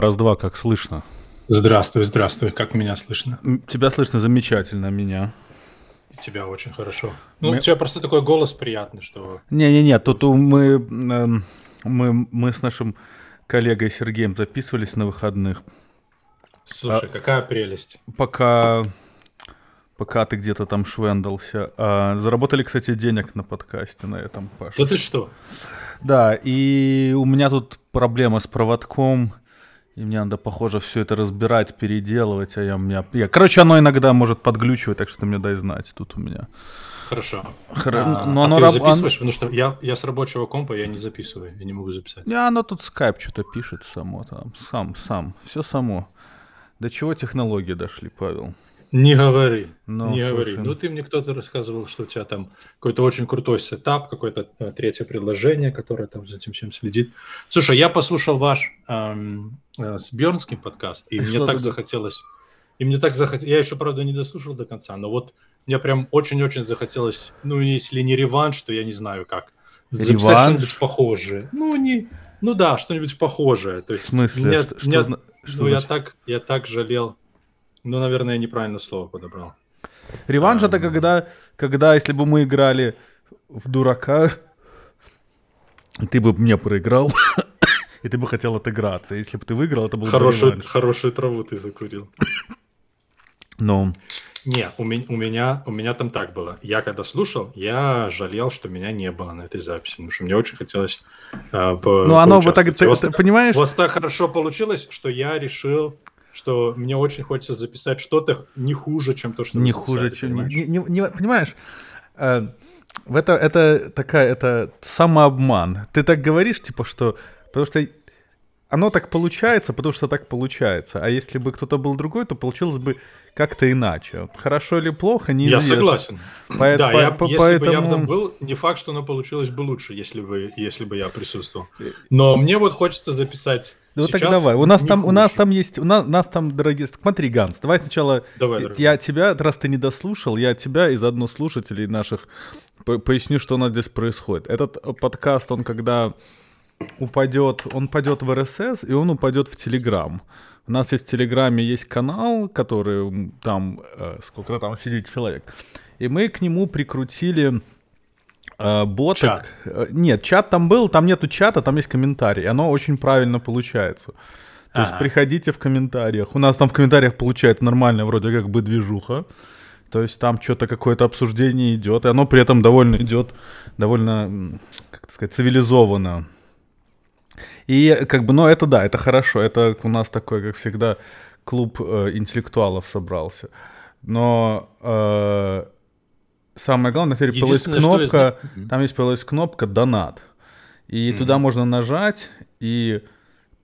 Раз-два, как слышно? Здравствуй, здравствуй, как меня слышно? Тебя слышно замечательно, меня. тебя очень хорошо. Ну, Мы... у тебя просто такой голос приятный, что... Не-не-не, тут мы, эм, мы, мы с нашим коллегой Сергеем записывались на выходных. Слушай, а, какая прелесть. Пока, пока ты где-то там швендался. А, заработали, кстати, денег на подкасте на этом, Паша. Да ты что? Да, и у меня тут проблема с проводком. И мне надо, похоже, все это разбирать, переделывать, а я у меня... Я... Короче, оно иногда может подглючивать, так что ты мне дай знать тут у меня. Хорошо. Хор... А, но а оно ты раб... записываешь? Потому что я, я с рабочего компа, я не записываю, я не могу записать. Не, оно тут скайп что-то пишет само там, сам, сам, все само. До чего технологии дошли, Павел? Не говори, ну, не слушай. говори. Ну, ты мне кто-то рассказывал, что у тебя там какой-то очень крутой сетап, какое-то э, третье предложение, которое там за этим всем следит. Слушай, я послушал ваш эм, э, с Бьернским подкаст, и, и мне так захотелось... И мне так захотелось... Я еще, правда, не дослушал до конца, но вот мне прям очень-очень захотелось, ну, если не реванш, то я не знаю как. Записать что-нибудь похожее. Ну, не... Ну да, что-нибудь похожее. То есть, в смысле? Меня, что, меня, что, ну, я так, я так жалел ну, наверное, я неправильно слово подобрал. Реванш а, это когда, когда, если бы мы играли в дурака, ты бы мне проиграл, и ты бы хотел отыграться. Если бы ты выиграл, это был хорошую, бы реванш. Хорошую траву ты закурил. Ну. Не, у меня, у меня, у меня там так было. Я когда слушал, я жалел, что меня не было на этой записи, потому что мне очень хотелось э, по, Ну, оно бы так, ты, ты понимаешь? У вас так хорошо получилось, что я решил что мне очень хочется записать что-то не хуже, чем то, что не хуже, чем не, не, не понимаешь. Э, это это такая это самообман. Ты так говоришь, типа что, потому что оно так получается, потому что так получается. А если бы кто-то был другой, то получилось бы как-то иначе. Хорошо или плохо, неизвестно. Я согласен. Поэт, да, по, я, по, если поэтому... бы я там был, не факт, что оно получилось бы лучше, если бы, если бы я присутствовал. Но мне вот хочется записать ну так давай. У нас там, хуже. у нас там есть, у нас, нас там, дорогие, смотри, Ганс, давай сначала давай, я тебя, раз ты не дослушал, я тебя и заодно слушателей наших поясню, что у нас здесь происходит. Этот подкаст, он когда упадет, он пойдет в РСС, и он упадет в Телеграм. У нас есть в Телеграме есть канал, который там, э, сколько там сидит человек. И мы к нему прикрутили э, боток. Чат. Э, нет, чат там был, там нету чата, там есть комментарий. Оно очень правильно получается. То есть приходите в комментариях. У нас там в комментариях получается нормально, вроде как бы движуха. То есть там что-то какое-то обсуждение идет, и оно при этом довольно идет довольно, как сказать, цивилизованно. И как бы, ну это да, это хорошо, это у нас такой, как всегда, клуб э, интеллектуалов собрался. Но э, самое главное, теперь появилась кнопка, из... там есть появилась кнопка «Донат». И mm-hmm. туда можно нажать, и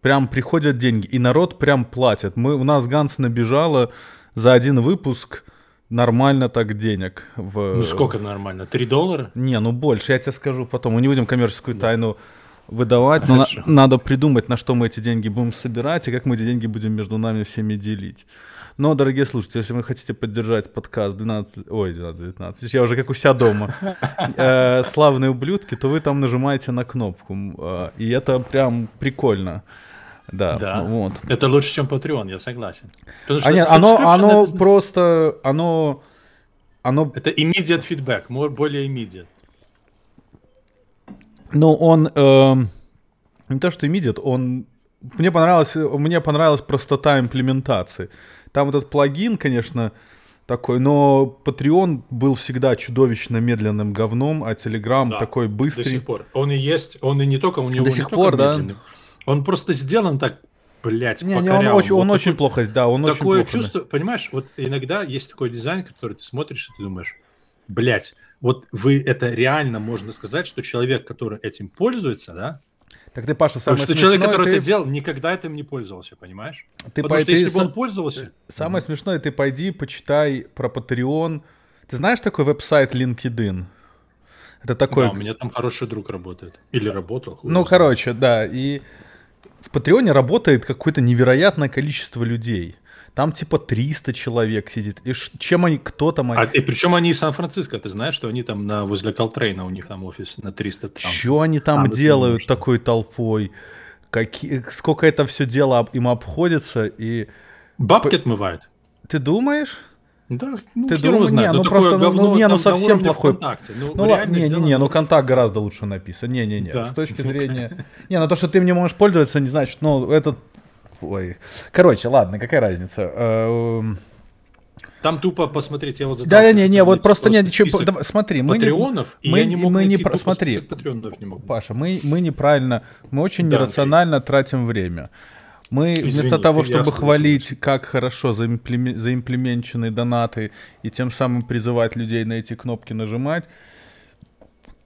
прям приходят деньги, и народ прям платит. Мы, у нас Ганс набежала за один выпуск нормально так денег. В... Ну сколько нормально? Три доллара? Не, ну больше, я тебе скажу потом. Мы не будем коммерческую да. тайну выдавать, но на, надо придумать, на что мы эти деньги будем собирать и как мы эти деньги будем между нами всеми делить. Но, дорогие слушатели, если вы хотите поддержать подкаст 12, ой, 12-19, я уже как у себя дома, э, славные ублюдки, то вы там нажимаете на кнопку, э, и это прям прикольно. Да, да. Вот. Это лучше, чем Patreon, я согласен. А нет, оно, оно это... просто, оно, оно... Это immediate feedback, более immediate. Ну, он э, не то, что immediate, он мне понравилось, мне понравилась простота имплементации. Там этот плагин, конечно, такой, но Patreon был всегда чудовищно медленным говном, а Telegram да, такой быстрый. До сих пор. Он и есть, он и не только у него до сих пор, да. Медленный. Он просто сделан так, блядь, не, не, он очень, он вот очень такой, плохо, да, он такое очень плохо. чувство, понимаешь, вот иногда есть такой дизайн, который ты смотришь и ты думаешь, блядь, вот вы это реально можно сказать, что человек, который этим пользуется, да, так ты, Паша, самое Потому что человек, который ты... это делал, никогда этим не пользовался, понимаешь? Ты Потому по... что если бы он пользовался... Самое смешное, ты пойди, почитай про Patreon. Ты знаешь такой веб-сайт LinkedIn? Это такой... Да, у меня там хороший друг работает. Или работал. Ну, короче, да. И в Патреоне работает какое-то невероятное количество людей. Там типа 300 человек сидит. И чем они, кто там... Они... А, и причем они из Сан-Франциско. Ты знаешь, что они там на, возле Колтрейна, у них там офис на 300 там. Что они там а, делают такой толпой? какие, сколько это все дело им обходится и... Бабки отмывает. Ты думаешь? Да, ну, ты думаешь, не, ну, ну просто, ну, говно, ну, не, ну совсем плохой. Ну, ну ладно, не, не, не, ну контакт гораздо лучше написан. Не, не, не. Да. С точки зрения. Не, ну то, что ты мне можешь пользоваться, не значит, ну, этот. Ой. Короче, ладно, какая разница. Эм, там тупо посмотреть, я вот задал. Да, не, не, вот просто нет ничего. Да, смотри, мы патреонов, не, мы, не мог мы не про, смотри, не мог. Паша, мы мы неправильно, мы очень да, нерационально okay. тратим время. Мы Извини, вместо того, чтобы хвалить, как хорошо заимплемен... заимплеменчены донаты и тем самым призывать людей на эти кнопки нажимать,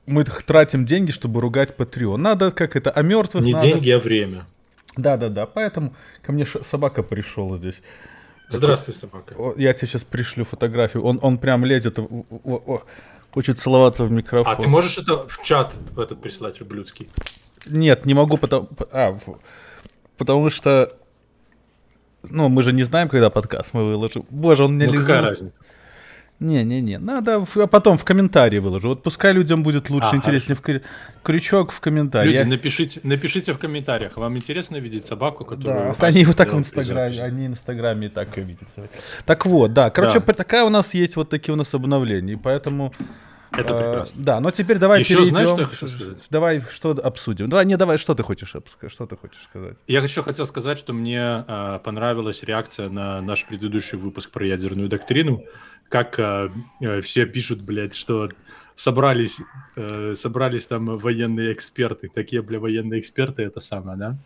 мы тратим деньги, чтобы ругать Patreon. Надо, как это, о мертвых Не надо... деньги, а время. Да-да-да, поэтому ко мне собака пришел здесь. Здравствуй, собака. Я тебе сейчас пришлю фотографию. Он, он прям лезет, хочет целоваться в микрофон. А ты можешь это в чат в этот присылать, ублюдский? Нет, не могу, потому... А, потому что, ну, мы же не знаем, когда подкаст мы выложим. Боже, он мне ну, лизал. какая разница? Не-не-не, надо, а потом в комментарии выложу. Вот пускай людям будет лучше, а, интереснее. В, крючок в комментариях. Люди, напишите, напишите в комментариях, вам интересно видеть собаку, которую... Да, они вот так в Инстаграме, они в Инстаграме и так и видят. Так вот, да, короче, да. такая у нас есть вот такие у нас обновления, и поэтому... Это а, прекрасно. Да, но теперь давай Еще перейдем. знаешь, что я хочу сказать? Давай что обсудим. Давай, не давай, что ты хочешь что ты хочешь сказать? Я еще хотел сказать, что мне э, понравилась реакция на наш предыдущий выпуск про ядерную доктрину, как э, все пишут, блядь, что собрались, э, собрались там военные эксперты, такие, бля, военные эксперты, это самое, да?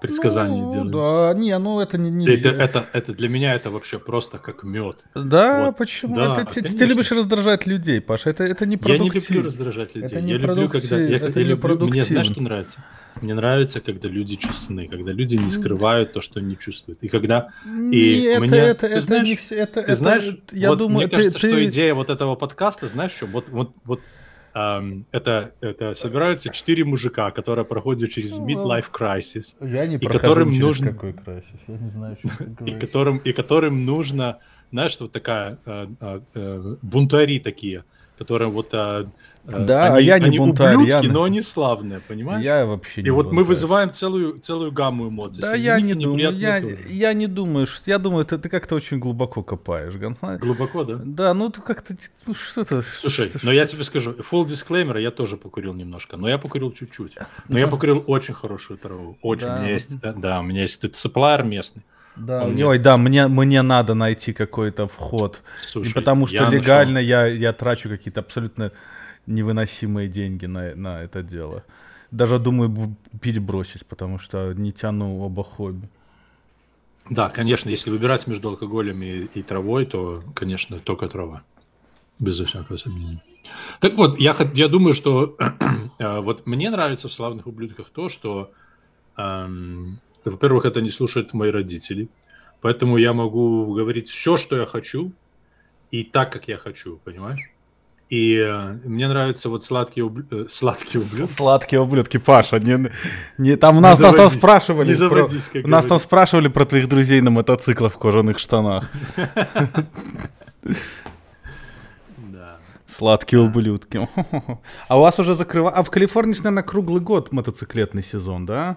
предсказания ну, делают. Да, не, ну это не... не... Это, это, это для меня это вообще просто как мед. Да, вот. почему? Да, это, ты, ты любишь раздражать людей, Паша, это, это не продуктивно. Я не люблю раздражать людей. Это не я люблю, когда... Я, это я не люблю, мне знаешь, что нравится? Мне нравится, когда люди честны, когда люди не скрывают то, что они чувствуют. И когда... И это, мне, это, ты это знаешь, не все... Это, ты знаешь, я вот думаю, мне ты, кажется, ты... что идея вот этого подкаста, знаешь, что вот, вот, вот это, это собираются четыре мужика, которые проходят через midlife crisis. Я не и которым через нужно... какой crisis, я не знаю, что и которым, и которым нужно, знаешь, вот такая, э, э, э, бунтари такие, которые вот Э, да, они, а я не они бунтарь. ублюдки, я... но они славные, понимаешь? Я вообще не И вот бунтарь. мы вызываем целую, целую гамму эмоций. Да, я не думаю, я, я не думаю, что, я думаю, ты, ты как-то очень глубоко копаешь, Гонсна. Глубоко, да? Да, ну ты как-то, ну что-то... Слушай, что, но что... я тебе скажу, full disclaimer, я тоже покурил немножко, но я покурил чуть-чуть. Но я покурил очень хорошую траву, очень. Да. У меня есть, да, у меня есть сапплайер местный. Да, Он ой, да, мне, мне надо найти какой-то вход. Слушай, потому что легально я, я трачу какие-то абсолютно невыносимые деньги на, на это дело. Даже думаю пить бросить, потому что не тяну оба хобби. Да, конечно, если выбирать между алкоголем и, и травой, то, конечно, только трава. Безо всякого сомнения. Так вот, я, я думаю, что э, вот мне нравится в «Славных ублюдках» то, что, эм, во-первых, это не слушают мои родители, поэтому я могу говорить все, что я хочу, и так, как я хочу, понимаешь? И э, мне нравятся вот сладкие, ублю... Э, сладкие ублюдки. Сладкие ублюдки, Паша. Не, не, там не нас, нас там спрашивали. Не заводись, про, нас там спрашивали про твоих друзей на мотоциклах в кожаных штанах. Сладкие ублюдки. А у вас уже закрывают... А в Калифорнии, наверное, круглый год мотоциклетный сезон, да?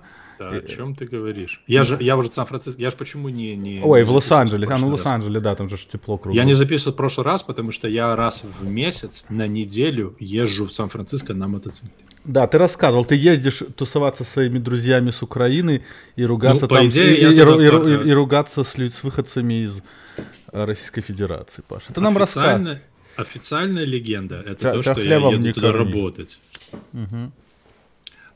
Да, о чем ты говоришь? Я же, я уже в Сан-Франциско, я же почему не... не Ой, не в Лос-Анджелесе, а ну Лос-Анджелес, да, там же тепло круглый. Я не записывал в прошлый раз, потому что я раз в месяц на неделю езжу в Сан-Франциско на мотоцикле. Да, ты рассказывал, ты ездишь тусоваться со своими друзьями с Украины и ругаться ну, там, идее, и, и, и, и, и ругаться с, с выходцами из э, Российской Федерации, Паша. Ты нам рассказывай. Официальная легенда это Тя, то, что я еду туда корми. работать. Угу.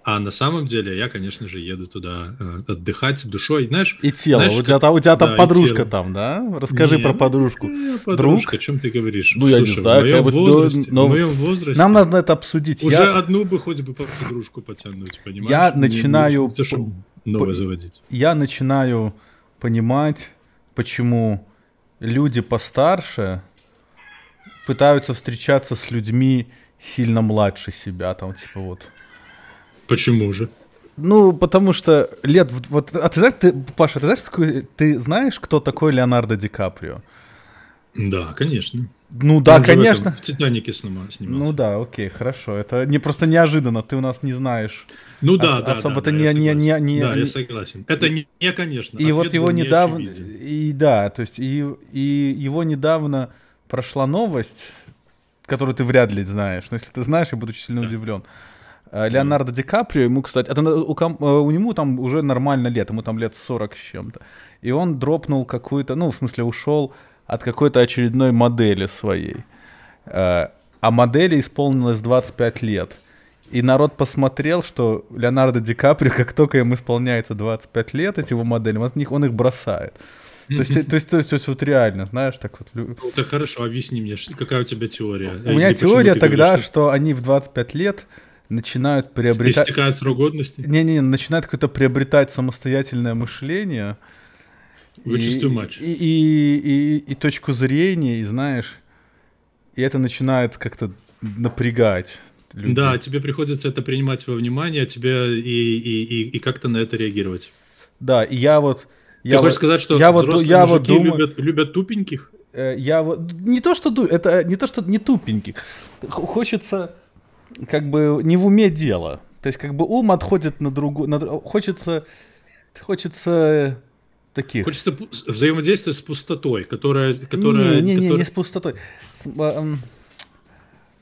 А на самом деле я, конечно же, еду туда э, отдыхать душой, знаешь. И тело. Знаешь, у тебя, там, у тебя там да, подружка там, да? Расскажи не, про подружку. Не, подружка, Друг? о чем ты говоришь? Ну, я Слушай, не знаю. В моем, возрасте, но... в моем возрасте. Нам надо это обсудить. Уже я... одну бы хоть бы подружку потянуть, понимаешь? Я начинаю... Не, не, новое заводить. Я начинаю понимать, почему люди постарше пытаются встречаться с людьми сильно младше себя, там, типа вот Почему же? Ну, потому что лет... Вот, а ты знаешь, ты, Паша, ты знаешь, ты знаешь, кто такой Леонардо Ди Каприо? Да, конечно. Ну да, Он конечно. В, в Титанике снимался. Ну да, окей, хорошо. Это не просто неожиданно, ты у нас не знаешь. Ну да, ос- да, особо-то да, не, не, не, не, Да, я согласен. Это не, не конечно. И вот его недавно, и да, то есть и, и его недавно прошла новость, которую ты вряд ли знаешь. Но если ты знаешь, я буду очень сильно да. удивлен. А, Леонардо Ди Каприо, ему, кстати, это, у, э, у него там уже нормально лет, ему там лет 40 с чем-то. И он дропнул какую-то, ну, в смысле, ушел от какой-то очередной модели своей. А, а модели исполнилось 25 лет. И народ посмотрел, что Леонардо Ди Каприо, как только ему исполняется 25 лет, эти его модели, он их, он их бросает. То есть, то, есть, то, есть, то есть вот реально, знаешь, так вот... Ну, так хорошо, объясни мне, какая у тебя теория? У меня теория тогда, говоришь, что... что они в 25 лет начинают приобретать... Истекает срок годности? Не-не, начинают какое-то приобретать самостоятельное мышление. Вычистую матч. И, и, и, и, и точку зрения, и знаешь, и это начинает как-то напрягать. Людей. Да, тебе приходится это принимать во внимание, тебе и, и, и, и как-то на это реагировать. Да, и я вот ты я хочешь вот, сказать, что я вот, я вот думаю, любят, любят тупеньких? Э, я вот не то что это не то что не тупеньких, хочется как бы не в уме дело, то есть как бы ум отходит на другую, на, хочется хочется таких. Хочется взаимодействовать с пустотой, которая, которая. Не, не, которая... не, не с пустотой. С, а,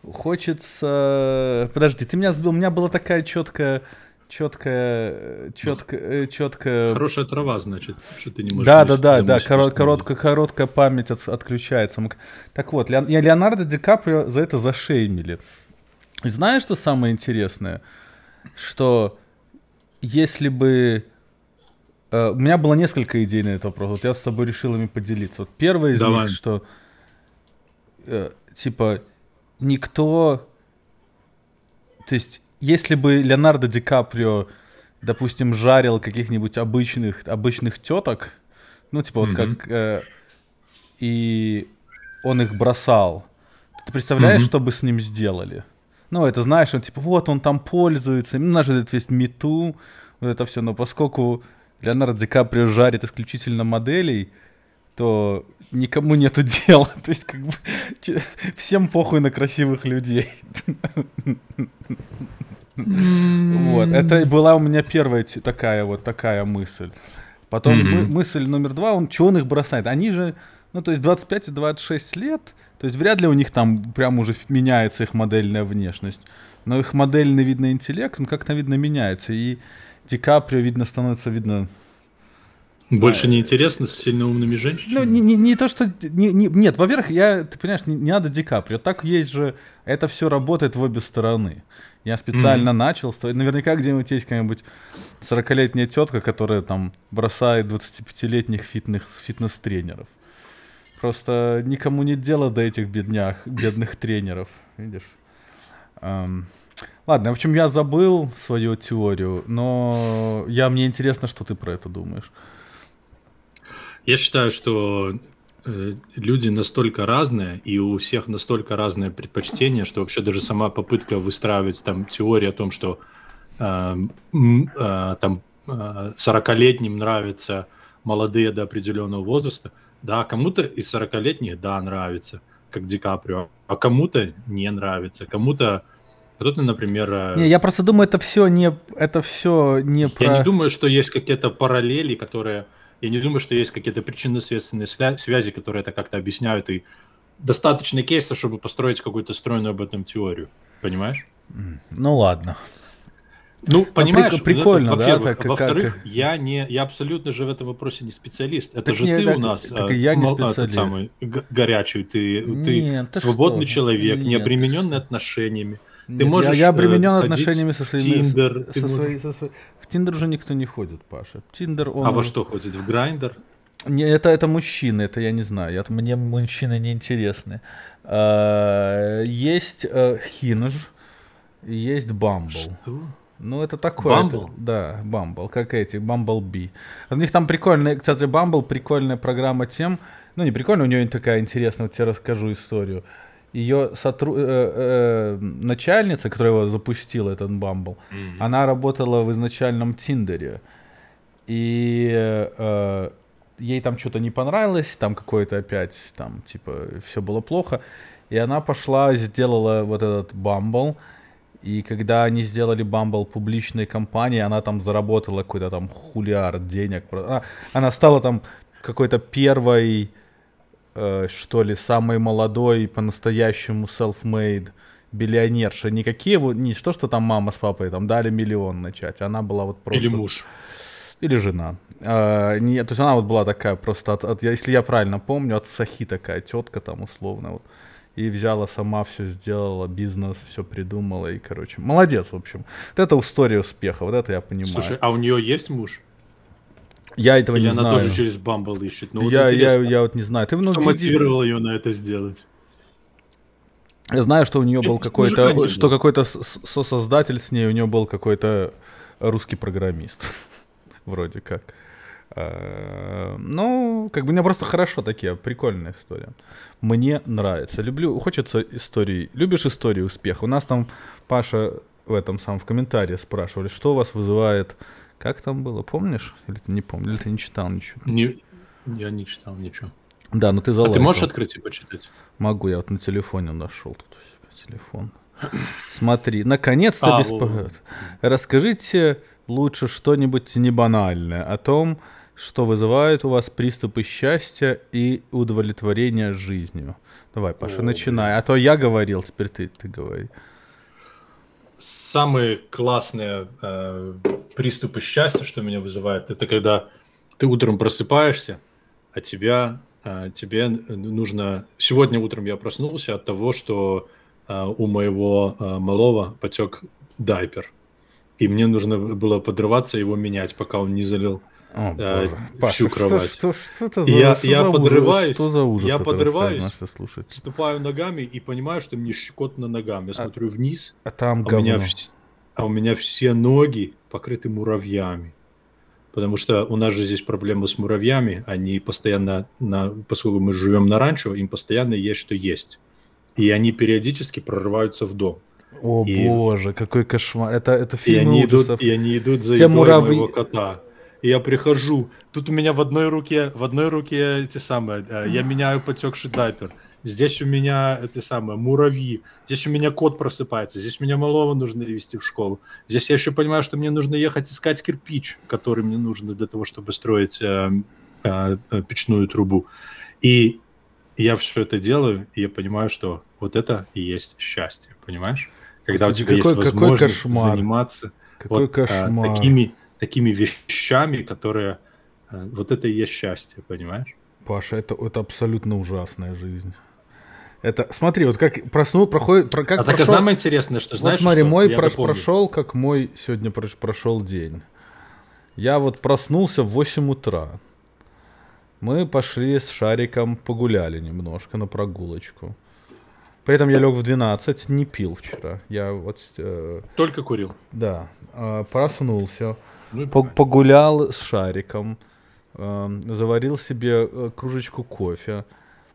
хочется. Подожди, ты меня сбил. У меня была такая четкая четкая, четкая, четкая. Хорошая трава, значит, что ты не можешь. Да, да, да, да. Корот, короткая, короткая память от, отключается. Так вот, Леон, Леонардо Ди Каприо за это зашеймили. И знаешь, что самое интересное? Что если бы Uh, у меня было несколько идей на этот вопрос. Вот я с тобой решил ими поделиться. Вот первое из Давай. них, что uh, типа никто, то есть если бы Леонардо Ди Каприо, допустим, жарил каких-нибудь обычных, обычных теток, ну, типа вот mm-hmm. как... Э, и он их бросал, ты представляешь, mm-hmm. что бы с ним сделали? Ну, это знаешь, он типа, вот он там пользуется, ну, наш этот весь мету, вот это все, но поскольку Леонардо Ди Каприо жарит исключительно моделей, то никому нету дела. То есть, как бы, всем похуй на красивых людей. Вот, это была у меня первая такая вот такая мысль. Потом мы, мысль номер два, он, чего он их бросает? Они же, ну, то есть 25 и 26 лет, то есть вряд ли у них там прям уже меняется их модельная внешность. Но их модельный, видно, интеллект, он как-то, видно, меняется. И Ди Каприо, видно, становится, видно, больше не интересно с сильно умными женщинами? Ну, не, не, не то, что... Не, не, нет, во-первых, я, ты понимаешь, не, не надо Ди Каприо. Так есть же... Это все работает в обе стороны. Я специально mm-hmm. начал, наверняка где-нибудь есть какая-нибудь 40-летняя тетка, которая там бросает 25-летних фитнес, фитнес-тренеров. Просто никому нет дела до этих беднях, бедных тренеров, видишь? Um, ладно, в общем, я забыл свою теорию, но я, мне интересно, что ты про это думаешь. Я считаю, что Э, люди настолько разные, и у всех настолько разные предпочтения, что вообще даже сама попытка выстраивать там теорию о том, что э, э, там э, 40-летним нравятся молодые до определенного возраста, да, кому-то из 40-летних, да, нравится, как Ди Каприо, а кому-то не нравится, кому-то кто-то, например... Э, не, я просто думаю, это все не, это все не я про... Я не думаю, что есть какие-то параллели, которые я не думаю, что есть какие-то причинно-следственные связи, которые это как-то объясняют. И достаточно кейсов, чтобы построить какую-то стройную об этом теорию. Понимаешь? Ну ладно. Ну, понимаешь, ну, прикольно, это, да? Так, во-вторых, как... я не, я абсолютно же в этом вопросе не специалист. Это так же не, ты так, у нас так, а, я не специалист. Этот самый горячий, ты, Нет, ты свободный что? человек, Нет. не обремененный отношениями. Ты можешь я, я обременен э, отношениями со своими... Tinder. Со, со своей, со своей... В Tinder уже никто не ходит, Паша. Tinder он... А во что ходит? В Grindr? Не, это, это мужчины, это я не знаю. Я, мне мужчины не интересны. А, есть а, Hinge, есть Bumble. Что? Ну, это такое. Это, да, Bumble, как эти, Bumblebee. У них там прикольная, кстати, Bumble прикольная программа тем, ну, не прикольная, у нее такая интересная, вот тебе расскажу историю ее сотру... э, э, начальница, которая его запустила, этот Бамбл, mm-hmm. она работала в изначальном Тиндере. И э, ей там что-то не понравилось, там какое-то опять, там, типа, все было плохо. И она пошла, сделала вот этот Bumble. И когда они сделали Bumble публичной компанией, она там заработала какой-то там хулиард денег. Она, она стала там какой-то первой, э, что ли, самой молодой, по-настоящему self-made биллионерша. Никакие вот, не что, что там мама с папой там дали миллион начать. Она была вот просто... Или муж. Или жена. А, не, то есть она вот была такая просто, от, от, если я правильно помню, от Сахи такая тетка там условно вот. И взяла сама все сделала, бизнес, все придумала и, короче, молодец, в общем. Вот это история успеха, вот это я понимаю. Слушай, а у нее есть муж? Я этого Или не она знаю. она тоже через Бамбл ищет? Ну, вот я, я, я вот не знаю. Ты, ну, что мотивировало ее на это сделать? Я знаю, что у нее был какой-то, что какой-то сосоздатель с ней, у нее был какой-то русский программист, вроде как. А, ну, как бы мне просто хорошо такие, прикольная история. Мне нравится. Люблю, хочется истории. Любишь истории успеха? У нас там Паша в этом самом в комментарии спрашивали, что вас вызывает. Как там было, помнишь? Или ты не помнишь? Или ты не читал ничего? Не, я не читал ничего. Да, но ты залайкал. А ты можешь открыть и почитать? Могу, я вот на телефоне нашел тут у себя телефон. Смотри, наконец-то а, без... Вот. Расскажите лучше что-нибудь не банальное о том, что вызывает у вас приступы счастья и удовлетворения жизнью. Давай, Паша, О, начинай. А то я говорил, теперь ты, ты говори. Самые классные э, приступы счастья, что меня вызывает, это когда ты утром просыпаешься, а тебя, э, тебе нужно... Сегодня утром я проснулся от того, что э, у моего э, малого потек дайпер. И мне нужно было подрываться его менять, пока он не залил о, э, Паша, всю кровать. Что, что, что это за, я, что я за подрываюсь, ужас, что за ужас я подрываюсь, слушать. ступаю ногами и понимаю, что мне щекотно ногам. Я а, смотрю вниз, а, там а, у меня, а у меня все ноги покрыты муравьями. Потому что у нас же здесь проблема с муравьями. Они постоянно, на, поскольку мы живем на ранчо, им постоянно есть что есть. И они периодически прорываются в дом. О и, боже, какой кошмар. Это, это фильм и они ужасов. Идут, и они идут за Те едой муравьи... моего кота и я прихожу, тут у меня в одной руке, в одной руке эти самые, э, я меняю потекший дайпер, здесь у меня эти самые муравьи, здесь у меня кот просыпается, здесь меня малого нужно вести в школу, здесь я еще понимаю, что мне нужно ехать искать кирпич, который мне нужно для того, чтобы строить э, э, э печную трубу. И я все это делаю, и я понимаю, что вот это и есть счастье, понимаешь? Когда у тебя какой, есть возможность кошмар. заниматься какой вот, кошмар. А, такими такими вещами, которые... Э, вот это и есть счастье, понимаешь? Паша, это, это абсолютно ужасная жизнь. Это, смотри, вот как проснул, проходит, про, как а прошел, так самое интересное, что знаешь, вот смотри, что? мой про, прошел, как мой сегодня прошел день. Я вот проснулся в 8 утра. Мы пошли с Шариком погуляли немножко на прогулочку. При этом я лег в 12, не пил вчера. Я вот... Э, Только курил? Да. Э, проснулся. Ну, погулял с шариком, э, заварил себе э, кружечку кофе,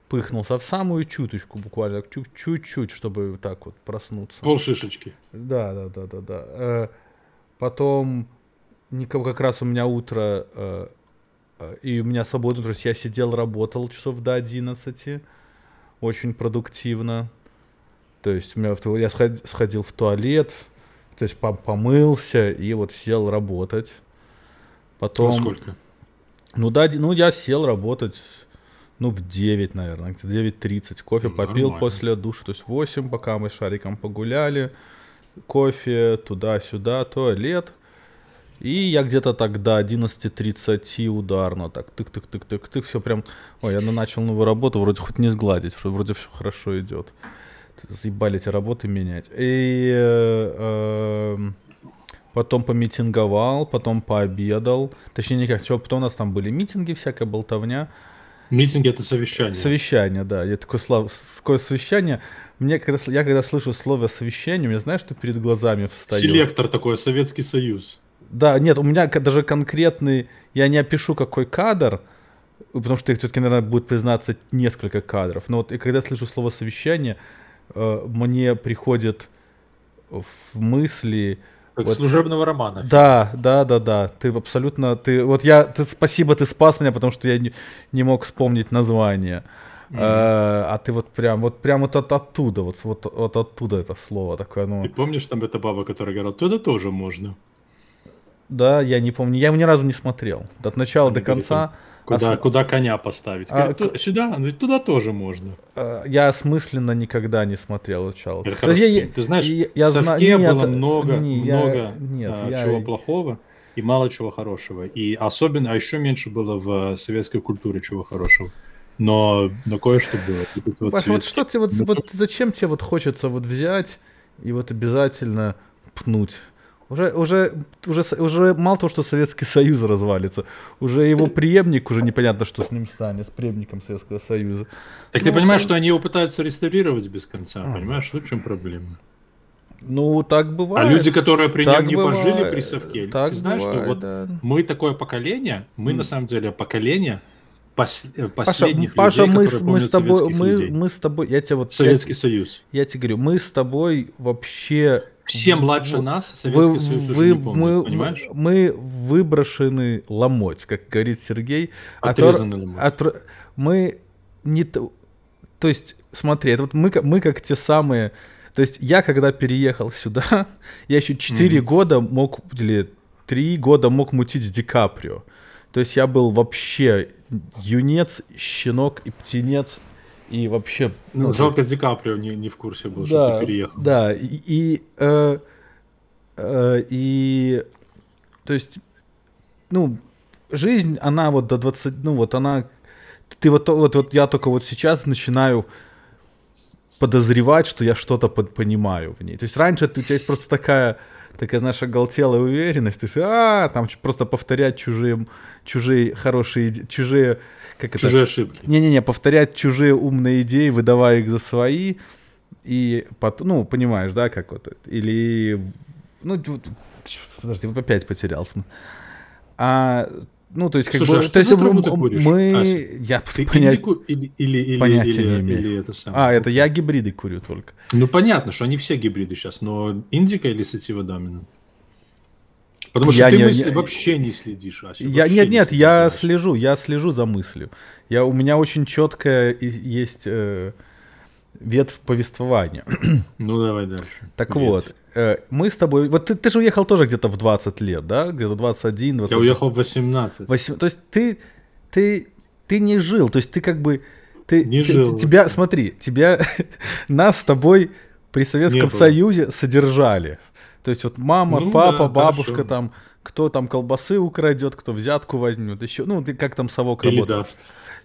пыхнулся в самую чуточку буквально, чуть-чуть, чтобы так вот проснуться. Пол шишечки. Да, да, да, да, да. Э, потом никого как раз у меня утро э, и у меня свободное утро, я сидел, работал часов до 11, очень продуктивно. То есть у меня я сходил в туалет, то есть помылся и вот сел работать. Потом... Во сколько? Ну да, ну я сел работать, ну в 9, наверное, 9.30. Кофе ну, попил нормально. после душа, то есть 8, пока мы с Шариком погуляли. Кофе туда-сюда, туалет. И я где-то тогда 11.30 ударно, так тык-тык-тык-тык-тык, все прям... Ой, я начал новую работу, вроде хоть не сгладить, вроде все хорошо идет заебали эти работы менять. И э, э, потом помитинговал, потом пообедал. Точнее, никак, что потом у нас там были митинги, всякая болтовня. Митинги это совещание. Совещание, да. Я такое, слав... такое совещание. Мне когда я когда слышу слово совещание, у меня знаешь, что перед глазами встает? Селектор такой, Советский Союз. Да, нет, у меня даже конкретный, я не опишу какой кадр, потому что их все-таки, наверное, будет признаться несколько кадров. Но вот и когда слышу слово совещание, мне приходит в мысли Как вот, служебного романа. Да, да, да, да. Ты абсолютно, ты, вот я, ты, спасибо, ты спас меня, потому что я не, не мог вспомнить название. Mm-hmm. А, а ты вот прям, вот прям вот от, оттуда, вот, вот, вот оттуда это слово такое. Ну... Ты помнишь там эта баба, которая говорила, туда тоже можно? Да, я не помню, я его ни разу не смотрел. От начала Они до конца. Там Куда, а, куда коня поставить? А, Говорит, сюда, ну, туда тоже можно. А, я осмысленно никогда не смотрел сначала. Это хорошо. Я, Ты знаешь, я, я в Совке зна... было много, не, много я, нет, а, я... чего плохого и мало чего хорошего. И особенно, а еще меньше было в советской культуре чего хорошего. Но, но кое-что было. Вот, Паш, вот что тебе вот, вот зачем тебе вот хочется вот взять и вот обязательно пнуть уже, уже, уже, уже мало того, что Советский Союз развалится, уже его преемник уже непонятно, что с ним станет, с преемником Советского Союза. Так ну, ты понимаешь, что они его пытаются реставрировать без конца, а. понимаешь? Вот в чем проблема. Ну, так бывает. А люди, которые при нем не бывает. пожили при совке, так ты знаешь, бывает, что вот да. мы такое поколение, мы mm. на самом деле поколение пос, э, последних Паша, людей, Паша, мы, мы с тобой, мы, мы с тобой, я тебе вот... Советский я, Союз. Я тебе говорю, мы с тобой вообще все младше нас Советский вы, Союз вы, не помнит, мы, понимаешь? Мы выброшены ломоть, как говорит Сергей. Отрезаны от, ломоть. От, мы не... То есть, смотри, это вот мы, мы как те самые... То есть я, когда переехал сюда, я еще 4 mm-hmm. года мог, или 3 года мог мутить с Ди Каприо. То есть я был вообще юнец, щенок и птенец и вообще... Ну, ну жалко, Ди Каприо не, не в курсе был, да, что ты переехал. Да, и... и, э, э, и то есть, ну, жизнь, она вот до 20... Ну, вот она... Ты вот, вот, вот я только вот сейчас начинаю подозревать, что я что-то под, понимаю в ней. То есть раньше у тебя есть просто такая такая наша оголтелая уверенность, ты а, там просто повторять чужие, чужие хорошие, чужие как чужие это? ошибки. Не-не-не, повторять чужие умные идеи, выдавая их за свои, и, потом, ну, понимаешь, да, как вот, или, ну, подожди, опять потерялся. А, ну, то есть, как Слушай, бы, а то есть, мы, мы а, я ты понять, или, или, или, понятия или, не имею. Или это самое. А, это я гибриды курю только. Ну, понятно, что они все гибриды сейчас, но индика или сатива доминант? Потому что я ты не, мысли не, вообще не следишь. Ася, я, нет, не нет, я знаешь. слежу, я слежу за мыслью. Я, у меня очень четкая есть э, ветвь повествования. Ну, давай дальше. Так Ветвь. вот, мы с тобой... Вот ты, ты же уехал тоже где-то в 20 лет, да? Где-то 21, 20. Я уехал в 18. 8, то есть ты, ты, ты не жил, то есть ты как бы... Ты, не ты, жил. Тебя, смотри, тебя, нас с тобой при Советском Союзе содержали. То есть вот мама, ну, папа, да, бабушка хорошо. там, кто там колбасы украдет, кто взятку возьмет, еще, ну, ты как там совок Или работает. даст.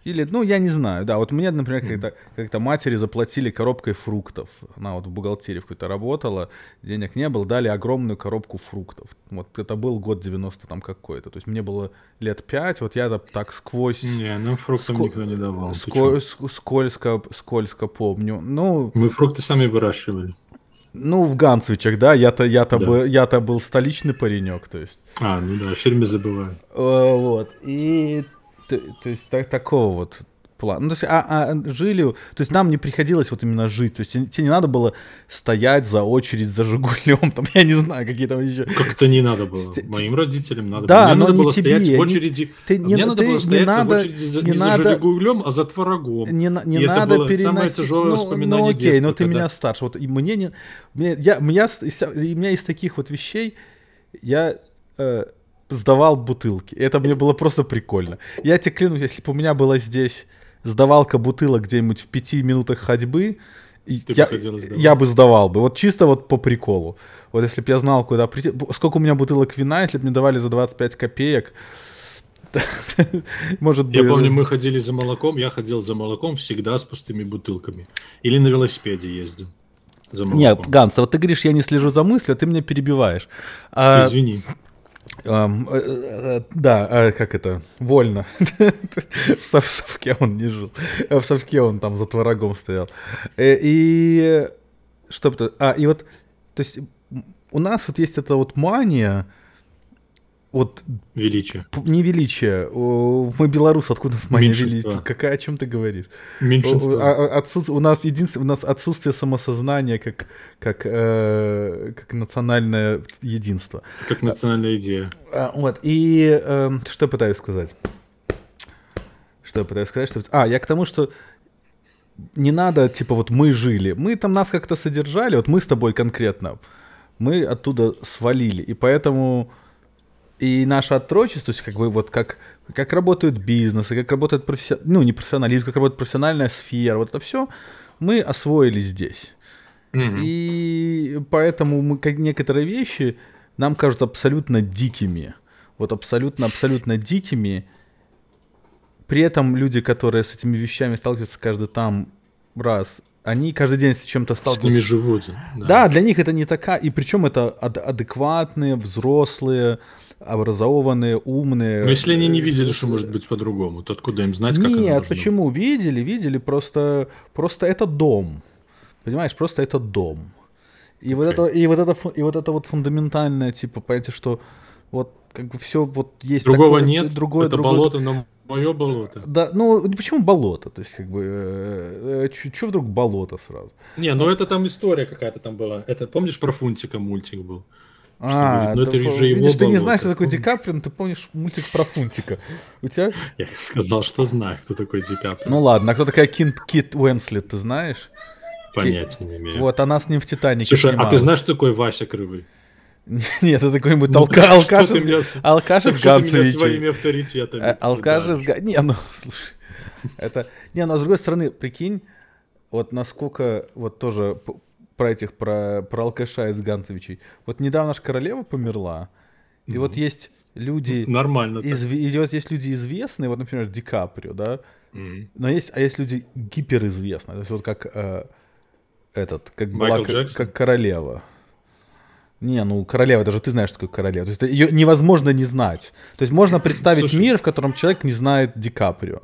Или, ну, я не знаю, да, вот мне, например, как-то, как-то матери заплатили коробкой фруктов. Она вот в бухгалтерии какой-то работала, денег не было, дали огромную коробку фруктов. Вот это был год 90 там какой-то. То есть мне было лет 5, вот я так сквозь... Не, ну фруктам ск... никто не давал. Ск... Скользко, скользко помню. Ну... Мы фрукты сами выращивали. Ну, в Ганцевичах, да, я-то я-то да. был, я-то был столичный паренек, то есть. А, ну да, в фильме забываю. Э, вот. И то, то есть так, такого вот план. Ну, то есть, а, а жили, то есть нам не приходилось вот именно жить, то есть тебе не надо было стоять за очередь за Жигулем, там, я не знаю, какие там еще... Как-то не надо было, моим родителям надо да, было. Мне надо было тебе, стоять в очереди, не, ты, не, мне надо было стоять надо, в очереди за, не, не надо, за Жигулем, а за творогом. Не, не и надо это было переносить... самое тяжелое ну, воспоминание Ну окей, детства, но ты когда... меня старше, вот и мне не... Мне, я, меня, у меня из таких вот вещей, я... Э, сдавал бутылки. Это мне было просто прикольно. Я тебе клянусь, если бы у меня было здесь сдавалка бутылок где-нибудь в пяти минутах ходьбы, я, я бы сдавал бы. Вот чисто вот по приколу. Вот если бы я знал, куда прийти. Сколько у меня бутылок вина, если бы мне давали за 25 копеек, может быть. Я помню, мы ходили за молоком, я ходил за молоком всегда с пустыми бутылками. Или на велосипеде ездил. За Нет, Ганс, вот ты говоришь, я не слежу за мыслью, а ты меня перебиваешь. А, Извини. Э, да, а как это, вольно. в совке он не жил. В совке он там за творогом стоял. Э, и что-то... А, и вот, то есть у нас вот есть эта вот мания вот величие. Не величие. Мы белорусы, откуда с мания величие? Какая о чем ты говоришь? Меньшинство. А, отсутств... У нас единственное, у нас отсутствие самосознания как как э, как национальное единство. Как национальная идея. А, вот и э, что я пытаюсь сказать? Что я пытаюсь сказать? Что... А, я к тому, что не надо, типа, вот мы жили. Мы там нас как-то содержали, вот мы с тобой конкретно. Мы оттуда свалили. И поэтому и наше отрочество, то есть как бы вот как, как работают бизнесы, как работает профессионализм, ну не профессионализм, как работает профессиональная сфера, вот это все мы освоили здесь. Mm-hmm. И поэтому мы, как некоторые вещи нам кажутся абсолютно дикими. Вот абсолютно-абсолютно дикими. При этом люди, которые с этими вещами сталкиваются каждый там раз, они каждый день с чем-то сталкиваются. С ними живут. Да. да, для них это не такая, и причем это адекватные, взрослые, образованные, умные. Но если они не видели, что может быть по-другому, то откуда им знать, как Нет, почему? Быть? Видели, видели, просто, просто это дом. Понимаешь, просто это дом. И okay. вот это, и вот это, и вот это вот фундаментальное, типа, понятие, что вот как бы все вот есть другого такое, нет, другое, это другое, болото, но мое болото. Да, ну почему болото? То есть как бы, э, э, что вдруг болото сразу? Не, ну это там история какая-то там была. Это помнишь про Фунтика мультик был? А, ну это, это же его Видишь, ты не знаешь, что такое Ди Каприо, но ты помнишь мультик про Фунтика. У тебя? Я сказал, что знаю, кто такой Ди Каприо. Ну ладно, а кто такая Кит, Кит Уэнслет, ты знаешь? Понятия не имею. Вот, она с ним в Титанике Слушай, снималась. а ты знаешь, что такое Вася Крывый? Нет, это какой-нибудь ну, алка, алкаш, из, алкаш из Ганцевича. своими авторитетами. Э, алкаш из Не, ну, слушай. Это... Не, но с другой стороны, прикинь, вот насколько вот тоже про этих, про, про алкаша из Ганцевичей. Вот недавно же королева померла, и mm-hmm. вот есть люди... Нормально. Из, и вот есть люди известные, вот, например, Ди Каприо, да, mm-hmm. но есть, а есть люди гиперизвестные, то есть вот как э, этот, как была, как королева. Не, ну королева, даже ты знаешь, что такое королева. То есть ее невозможно не знать. То есть можно представить Слушай, мир, в котором человек не знает Ди Каприо.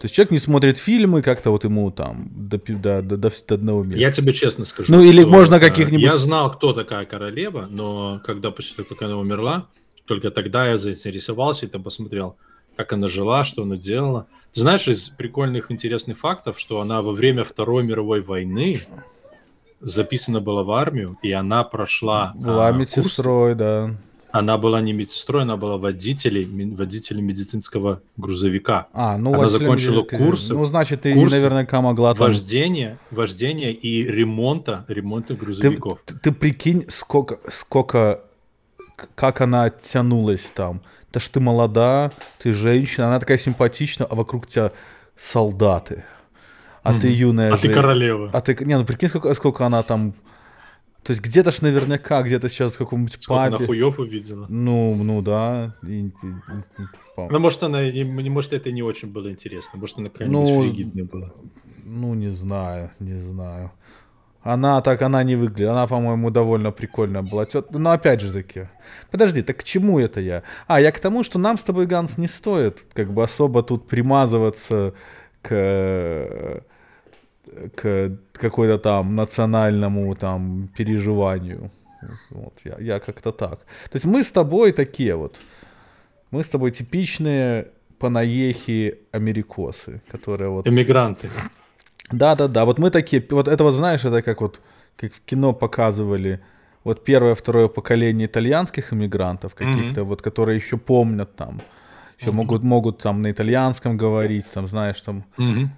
То есть человек не смотрит фильмы, как-то вот ему там до, до, до, до одного места. Я тебе честно скажу. Ну или можно э, каких-нибудь... Я знал, кто такая королева, но когда после того, как она умерла, только тогда я заинтересовался и там посмотрел, как она жила, что она делала. Ты знаешь, из прикольных, интересных фактов, что она во время Второй мировой войны записана была в армию, и она прошла... Была а, медсестрой, да. Она была не медсестрой, она была водителем, водителем медицинского грузовика. А, ну, она закончила курсы. Ну, значит, ты курсы наверняка могла там... Вождения, вождения и ремонта, ремонта грузовиков. Ты, ты, ты прикинь, сколько, сколько, как она оттянулась там. Да что ты молода, ты женщина, она такая симпатичная, а вокруг тебя солдаты. А mm-hmm. ты юная А ты королева. А ты, не, ну прикинь, сколько, сколько она там то есть где-то ж наверняка, где-то сейчас в каком-нибудь Сколько пабе. хуев увидела. Ну, ну да. И, и, и, ну, может, она, и, может, это не очень было интересно. Может, она какая-нибудь ну, фригидная была. Ну, не знаю, не знаю. Она так, она не выглядит. Она, по-моему, довольно прикольная была. Но опять же таки. Подожди, так к чему это я? А, я к тому, что нам с тобой, Ганс, не стоит как бы особо тут примазываться к к какой-то там национальному там переживанию. Вот, я, я как-то так. То есть мы с тобой такие вот. Мы с тобой типичные панаехи америкосы, которые вот... Эмигранты. Да-да-да, вот мы такие, вот это вот знаешь, это как вот, как в кино показывали, вот первое, второе поколение итальянских иммигрантов каких-то, mm-hmm. вот, которые еще помнят там, еще mm-hmm. могут, могут там на итальянском говорить, там, знаешь, там, mm-hmm.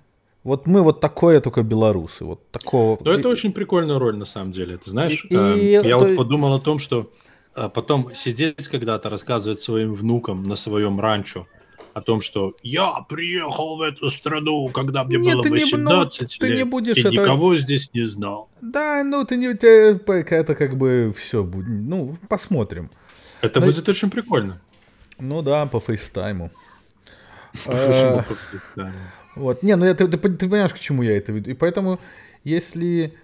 Вот мы вот такое только белорусы, вот такого. Но это очень прикольная роль на самом деле. Ты знаешь, и, э, я то... вот подумал о том, что э, потом сидеть когда-то рассказывать своим внукам на своем ранчо о том, что я приехал в эту страну, когда мне Нет, было 18 не, ну, лет, ты не будешь и это... никого здесь не знал. Да, ну ты не, это как бы все будет, ну посмотрим. Это Но... будет очень прикольно. Ну да, по фейстайму. Почему по фейстайму? Вот. Не, ну ты, ты, ты понимаешь, к чему я это веду. И поэтому, если,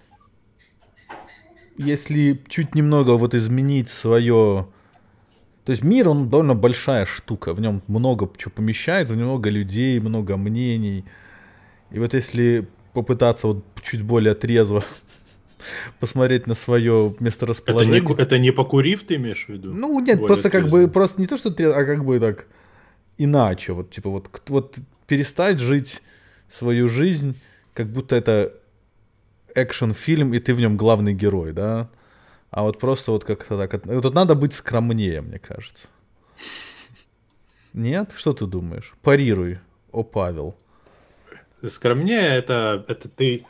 если чуть немного вот изменить свое... То есть мир, он довольно большая штука, в нем много чего помещается, много людей, много мнений. И вот если попытаться вот чуть более трезво посмотреть на свое месторасположение. Это не, это не покурив, ты имеешь в виду? Ну, нет, просто как бы, просто не то, что, а как бы так иначе. Вот, типа, вот, вот перестать жить свою жизнь, как будто это экшн-фильм, и ты в нем главный герой, да? А вот просто вот как-то так... Тут надо быть скромнее, мне кажется. Нет? Что ты думаешь? Парируй, о Павел. Скромнее это, это ты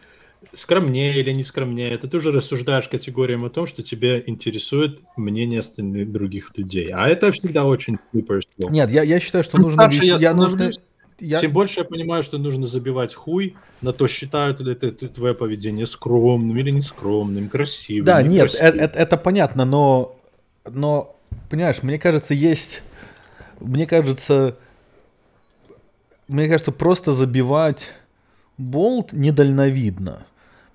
скромнее или не скромнее, это ты уже рассуждаешь категориям о том, что тебя интересует мнение остальных других людей. А это всегда очень Нет, я, я считаю, что нужно... Я, я нужно я... Тем больше я понимаю, что нужно забивать хуй на то, считают ли это, это твое поведение скромным или нескромным, красивым. Да, нет, это, это, это понятно, но, но, понимаешь, мне кажется, есть, мне кажется, мне кажется, просто забивать болт недальновидно.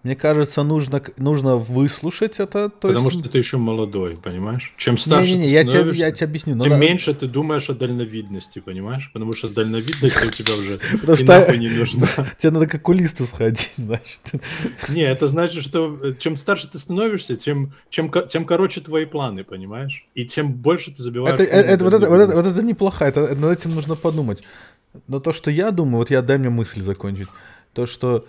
Мне кажется, нужно, нужно выслушать это. То Потому есть... что ты еще молодой, понимаешь? Чем старше не, не, не, ты я тебе, я тебе объясню. Тем надо... меньше ты думаешь о дальновидности, понимаешь? Потому что дальновидность у тебя уже Потому что не нужна. Тебе надо к окулисту сходить, значит. Не, это значит, что э, чем старше ты становишься, тем, чем, тем короче твои планы, понимаешь? И тем больше ты забиваешь... Это, это, вот, это, вот, это, вот это неплохо, это, над этим нужно подумать. Но то, что я думаю, вот я дай мне мысль закончить, то, что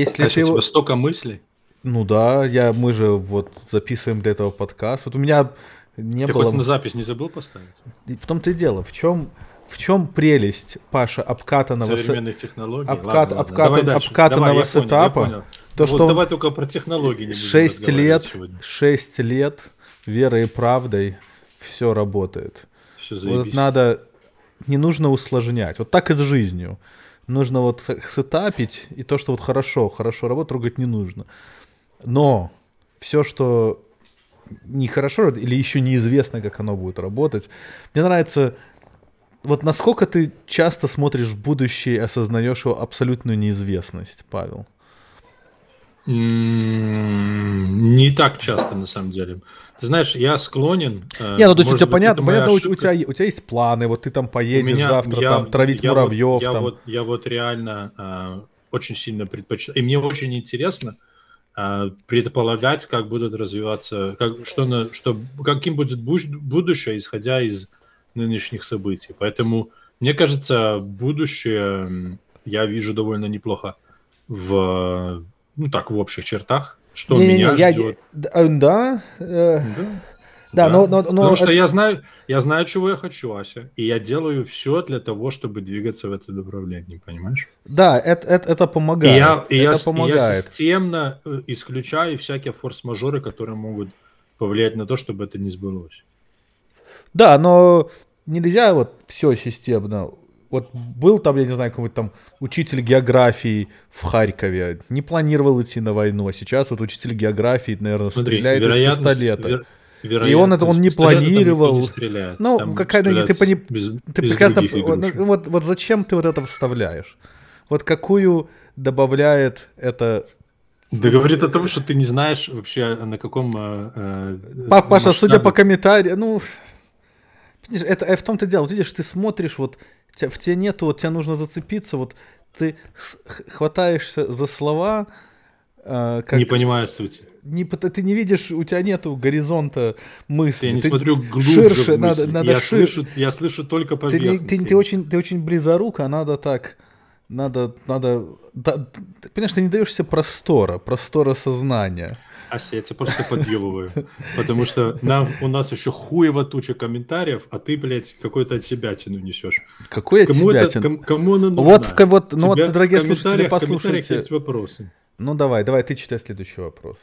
если а ты... у тебя столько мыслей? Ну да, я, мы же вот записываем для этого подкаст. Вот у меня не ты было... хоть на запись не забыл поставить? И в том-то и дело. В чем, в чем прелесть, Паша, обкатанного... Современных технологий? Обкат, ладно, обкатан, ладно. Давай обкатанного давай, сетапа. Понял, понял. То, вот что давай только про технологии не 6 лет, сегодня. 6 лет верой и правдой все работает. Все вот надо... Не нужно усложнять. Вот так и с жизнью нужно вот сетапить, и то, что вот хорошо, хорошо работает, трогать не нужно. Но все, что нехорошо или еще неизвестно, как оно будет работать, мне нравится вот насколько ты часто смотришь в будущее и осознаешь его абсолютную неизвестность, Павел? Не так часто, на самом деле. Ты знаешь, я склонен... Э, Не, ну то есть у тебя понятно, понятно у, тебя, у тебя есть планы, вот ты там поедешь меня, завтра я, там травить я муравьев. Вот, я, там. Вот, я вот реально э, очень сильно предпочитаю. И мне очень интересно э, предполагать, как будут развиваться, как, что, на, что, каким будет будущее, исходя из нынешних событий. Поэтому, мне кажется, будущее я вижу довольно неплохо в, ну так, в общих чертах что не, меня не, не, ждет. Я, э, да, э, да. Да, Но, но, но потому что я знаю, я знаю, чего я хочу, Ася, и я делаю все для того, чтобы двигаться в этом направлении, понимаешь? Да, это, это, это помогает. И я, и это я, помогает. я системно э, исключаю всякие форс-мажоры, которые могут повлиять на то, чтобы это не сбылось. Да, но нельзя вот все системно вот был там, я не знаю, какой-то там учитель географии в Харькове, не планировал идти на войну, а сейчас вот учитель географии, наверное, Смотри, стреляет из пистолета. Вер... И он это он не планировал. Не ну, какая ты, пони... без, ты без прекрасно. Ну, вот, вот зачем ты вот это вставляешь? Вот какую добавляет это да говорит о том, что ты не знаешь вообще на каком. Э, э Паша, масштабе... судя по комментариям, ну. Это, это в том-то дело, видишь, ты смотришь вот тебя, в тебе нету, вот тебе нужно зацепиться, вот ты хватаешься за слова, э, как... Не понимаю суть. Не, ты не видишь, у тебя нету горизонта мысли. Я не ты смотрю глубже ширше, надо, надо я, шир... слышу, я слышу только поверхность. Ты, ты, ты, очень, ты очень близорук, а надо так, надо, надо, да, ты, понимаешь, ты не даешься простора, простора сознания. Ася, я тебя просто подъебываю. Потому что нам, у нас еще хуево туча комментариев, а ты, блядь, какой-то от себя тяну несешь. Какой от себя кому, кому она нужна? Вот, в, вот, ну вот, дорогие слушатели, послушайте. есть вопросы. Ну давай, давай, ты читай следующий вопрос.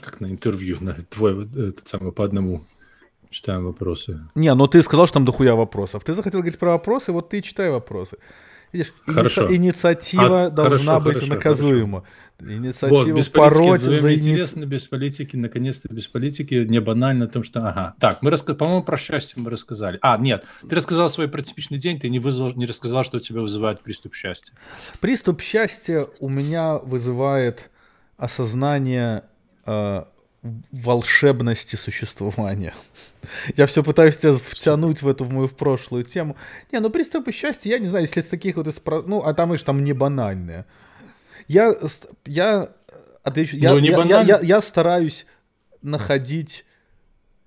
Как на интервью, на твой, этот самый, по одному. Читаем вопросы. Не, ну ты сказал, что там дохуя вопросов. Ты захотел говорить про вопросы, вот ты читай вопросы. Видишь, хорошо. инициатива а, должна хорошо, быть хорошо, наказуема. Хорошо. Инициативу вот, без пороть политики, за интересно, без политики, наконец-то без политики, не банально о том, что, ага, так, мы рассказали, по-моему, про счастье мы рассказали. А, нет, ты рассказал свой протипичный день, ты не, вызвал, не рассказал, что у тебя вызывает приступ счастья. Приступ счастья у меня вызывает осознание э, волшебности существования. Я все пытаюсь тебя втянуть в эту в мою в прошлую тему. Не, ну приступы счастья, я не знаю, если с таких вот из... Ну, а там и же там не банальные. Я, я, отвечу, я, ну, я, я, я, я стараюсь находить...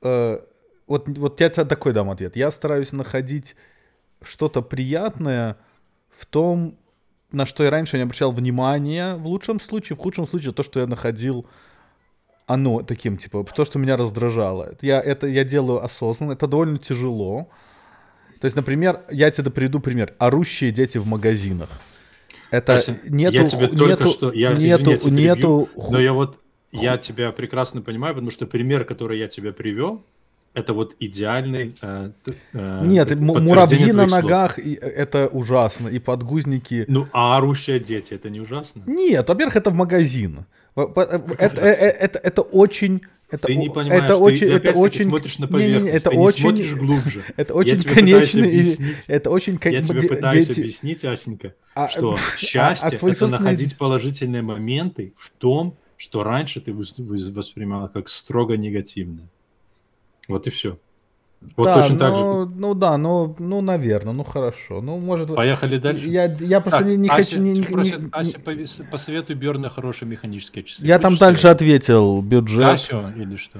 Э, вот, вот я тебе такой дам ответ. Я стараюсь находить что-то приятное в том, на что я раньше не обращал внимания, в лучшем случае, в худшем случае, то, что я находил оно таким, типа, то, что меня раздражало. Я это я делаю осознанно, это довольно тяжело. То есть, например, я тебе приведу пример. Орущие дети в магазинах. Это Вася, нету, я тебе только нету, что, я, нету, извини, я нету. Но я вот, я тебя прекрасно понимаю, потому что пример, который я тебе привел, это вот идеальный. Э, э, Нет, муравьи на ногах и, э, это ужасно, и подгузники. Ну, а орущие дети это не ужасно? Нет, во-первых, это в магазин. Это, это, это, это очень это, ты не понимаешь, это ты, очень, это очень, смотришь на поверхность, не, не, это ты очень, не смотришь глубже. Это очень конечный, это очень Я тебе пытаюсь дети... объяснить, Асенька, а, что а, счастье а, а это находить положительные моменты в том, что раньше ты воспринимала как строго негативное. Вот и все. Вот да, точно так ну, же. Ну да, ну, ну, наверное, ну хорошо. Ну, может. Поехали дальше. Я, я просто так, не, не Ася, хочу. Не, не, просят, не, Ася, не... посоветуй Берна хорошие механические часы. Я Будешь там дальше сказать? ответил бюджет. А все, или что?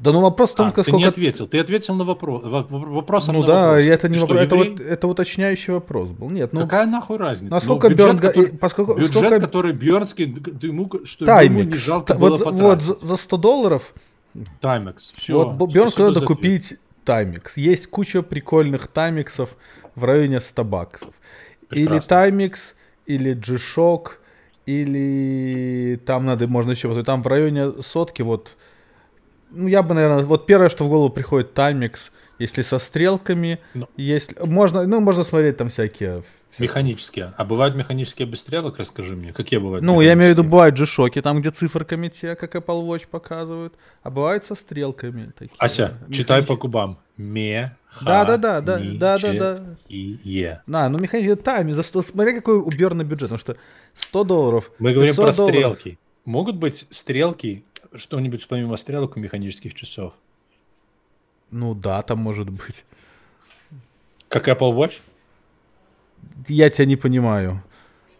Да ну вопрос в том, а, сколько... Ты не ответил, ты ответил на вопрос. Вопросом ну на да, вопрос. это не вопрос, это, вот, это уточняющий вопрос был. Нет, ну... Какая нахуй разница? Насколько ну, бюджет, Берн... который, поскольку, бюджет, сколько... который Бернский, ему, что Таймикс. ему не жалко вот, было потратить. Вот за 100 долларов... Таймекс, все. Вот Бернску надо купить таймикс. Есть куча прикольных таймиксов в районе 100 баксов. Прекрасно. Или таймикс, или G-Shock, или там надо, можно еще, вот там в районе сотки, вот, ну, я бы, наверное, вот первое, что в голову приходит, таймикс, если со стрелками, Но. если, можно, ну, можно смотреть там всякие Механические. А бывают механические без стрелок, расскажи мне. Какие бывают? Ну, я имею в виду, бывают же шоки, там, где циферками те, как Apple Watch показывают. А бывают со стрелками. Такие, Ася, читай по губам. Ме, да, да, да, да, да, да, да. И е. Да, ну механический тайм, за 100, смотри, какой убер на бюджет, потому что 100 долларов. Мы говорим про долларов. стрелки. Могут быть стрелки, что-нибудь помимо стрелок у механических часов? Ну да, там может быть. Как Apple Watch? я тебя не понимаю.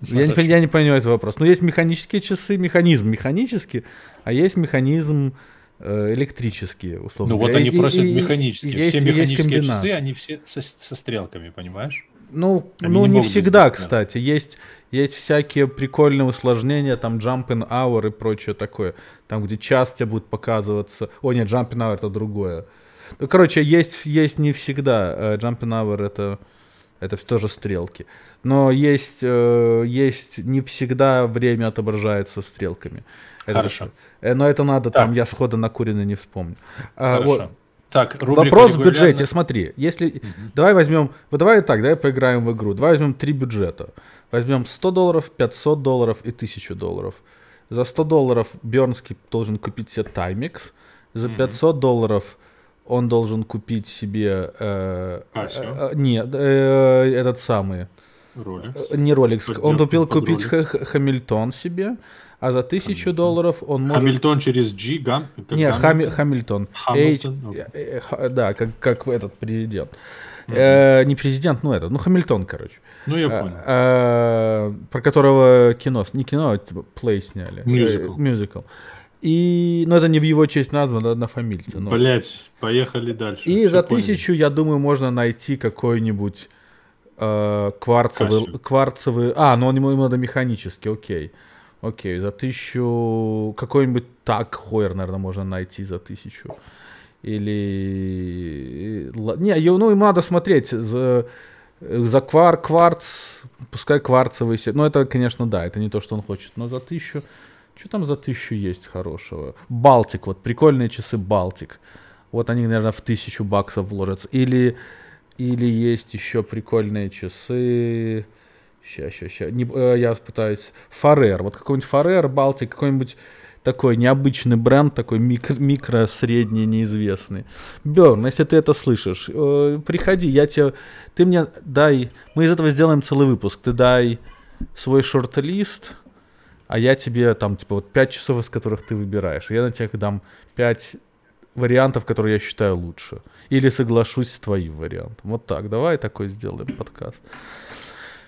Я не, я не понимаю этот вопрос. Но есть механические часы, механизм механический, а есть механизм э, электрический, условно Ну вот они и, просят и, механические. И, все есть, механические есть часы, они все со, со стрелками, понимаешь? Ну, они ну не, не всегда, кстати. Есть, есть всякие прикольные усложнения, там jump in hour и прочее такое. Там, где час тебе будет показываться. О, нет, jump in hour это другое. Ну, короче, есть, есть не всегда. Э, jump in hour это это тоже стрелки. Но есть, э, есть не всегда время отображается стрелками. Хорошо. Это, но это надо, так. там я схода на куриный не вспомню. А, Хорошо. Вот. Так, Вопрос в бюджете, смотри, если, угу. давай возьмем, вот давай так, давай поиграем в игру, давай возьмем три бюджета. Возьмем 100 долларов, 500 долларов и 1000 долларов. За 100 долларов Бернский должен купить себе Timex, за 500 долларов он должен купить себе... Э, а, э, нет, э, этот самый... Rolex. Не Rolex. Он купил купить Хамильтон себе, а за тысячу долларов он может... Хамильтон через G, гам? Не, Хами, Хамильтон. Хамильтон. H, да, как, как этот президент. Uh-huh. Э, не президент, ну этот, ну Хамильтон, короче. Ну я понял. Э, э, про которого кино, не кино, а типа плей сняли. Мюзикл. Мюзикл. И, ну, это не в его честь названо, на фамильце. Но... Блять, поехали дальше. И Все за поняли. тысячу, я думаю, можно найти какой-нибудь э, кварцевый, Кассию. кварцевый... А, ну ему, ему надо механический, окей. Окей, за тысячу... Какой-нибудь так Хойер, наверное, можно найти за тысячу. Или... Не, ну, ему надо смотреть за, за квар, кварц, пускай кварцевый... Ну, это, конечно, да, это не то, что он хочет, но за тысячу... Что там за тысячу есть хорошего? Балтик, вот прикольные часы Балтик. Вот они, наверное, в тысячу баксов вложатся. Или, или есть еще прикольные часы. Сейчас, сейчас, сейчас. Не, э, я пытаюсь. Фарер. Вот какой-нибудь Фарер, Балтик, какой-нибудь такой необычный бренд, такой микро, микро средний, неизвестный. Берн, если ты это слышишь, э, приходи, я тебе, ты мне дай, мы из этого сделаем целый выпуск, ты дай свой шорт-лист, а я тебе там, типа, вот 5 часов, из которых ты выбираешь. Я на тебе дам 5 вариантов, которые я считаю лучше. Или соглашусь с твоим вариантом. Вот так, давай такой сделаем подкаст.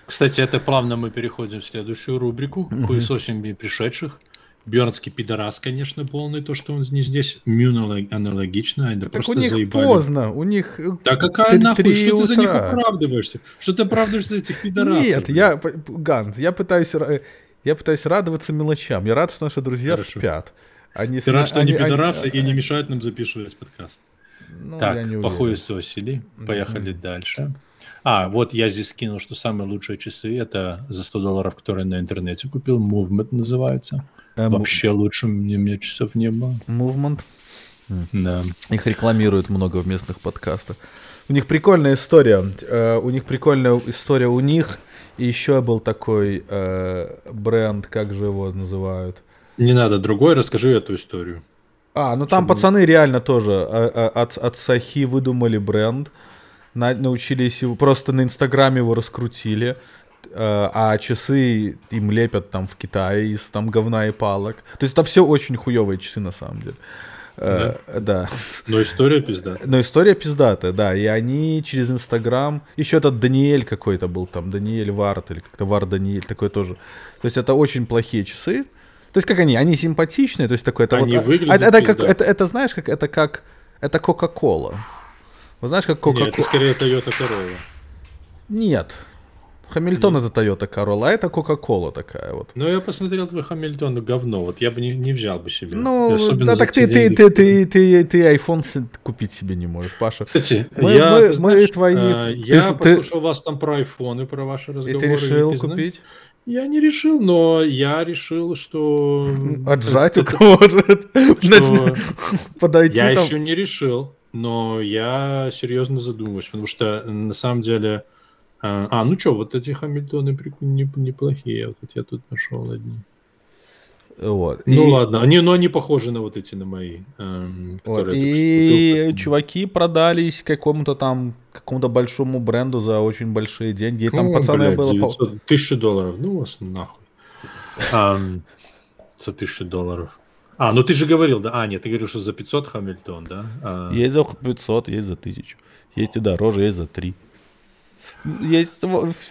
Кстати, это плавно мы переходим в следующую рубрику. Хуесосим пришедших. Бьернский пидорас, конечно, полный, то, что он не здесь. Мюн аналогично. Это так просто у них заебали. поздно, у них Да какая 3, нахуй, 3 что утра. ты за них оправдываешься? Что ты оправдываешься за этих пидорасов? Нет, я, Ганс, я пытаюсь, я пытаюсь радоваться мелочам. Я рад, что наши друзья Хорошо. спят. Они ты рад, что они, они пидорасы они... и не мешают нам записывать подкаст. Ну, так, похуйся, Василий. Поехали mm-hmm. дальше. А, вот я здесь скинул, что самые лучшие часы это за 100 долларов, которые на интернете купил. Movement называется. А, Вообще мов... лучше мне, мне часов не было. Movement? Да. Их рекламируют много в местных подкастах. У них прикольная история. Uh, у них прикольная история у них. И еще был такой uh, бренд, как же его называют? Не надо другой, расскажи эту историю. А, ну там Чтобы... пацаны реально тоже от, от Сахи выдумали бренд на, научились его, просто на Инстаграме его раскрутили, э, а часы им лепят там в Китае из там говна и палок. То есть это все очень хуевые часы на самом деле. Э, да. Но история пиздатая. Но история пиздатая, да. И они через Инстаграм... Еще этот Даниэль какой-то был там, Даниэль Варт или как-то Вар Даниэль, такой тоже. То есть это очень плохие часы. То есть как они? Они симпатичные, то есть такой... Это они вот, выглядят это, это, как, это, это знаешь, как это как... Это Кока-Кола. Вы знаешь, как Coca-Cola... Нет, это скорее Toyota Corolla. Нет. Хамильтон это Toyota Corolla, а это Coca-Cola такая вот. Ну, я посмотрел твой Хамильтон, ну, говно. Вот я бы не, не взял бы себе. Ну, да, так ты, ты, ты, ты, ты, ты iPhone купить себе не можешь, Паша. Кстати, мы, я, мы, знаешь, мы твои... А, я ты, послушал ты... вас там про iPhone и про ваши разговоры. И ты решил и ты купить? Знаешь? Я не решил, но я решил, что... Отжать у кого-то. Подойти Я еще не решил. Но я серьезно задумываюсь, потому что на самом деле... А, а ну что, вот эти Хамильтоны неплохие. Вот я тут нашел одни. Вот. Ну и... ладно, они, но они похожи на вот эти, на мои. Эм, вот. И чуваки продались какому-то там, какому-то большому бренду за очень большие деньги. И там ну, пацаны блядь, было... 900, тысячу долларов, ну вас нахуй. Um, за тысячу долларов. А, ну ты же говорил, да? А, нет, ты говорил, что за 500 Хамильтон, да? А... Есть за 500, есть за 1000. Есть и дороже, есть за 3. Есть,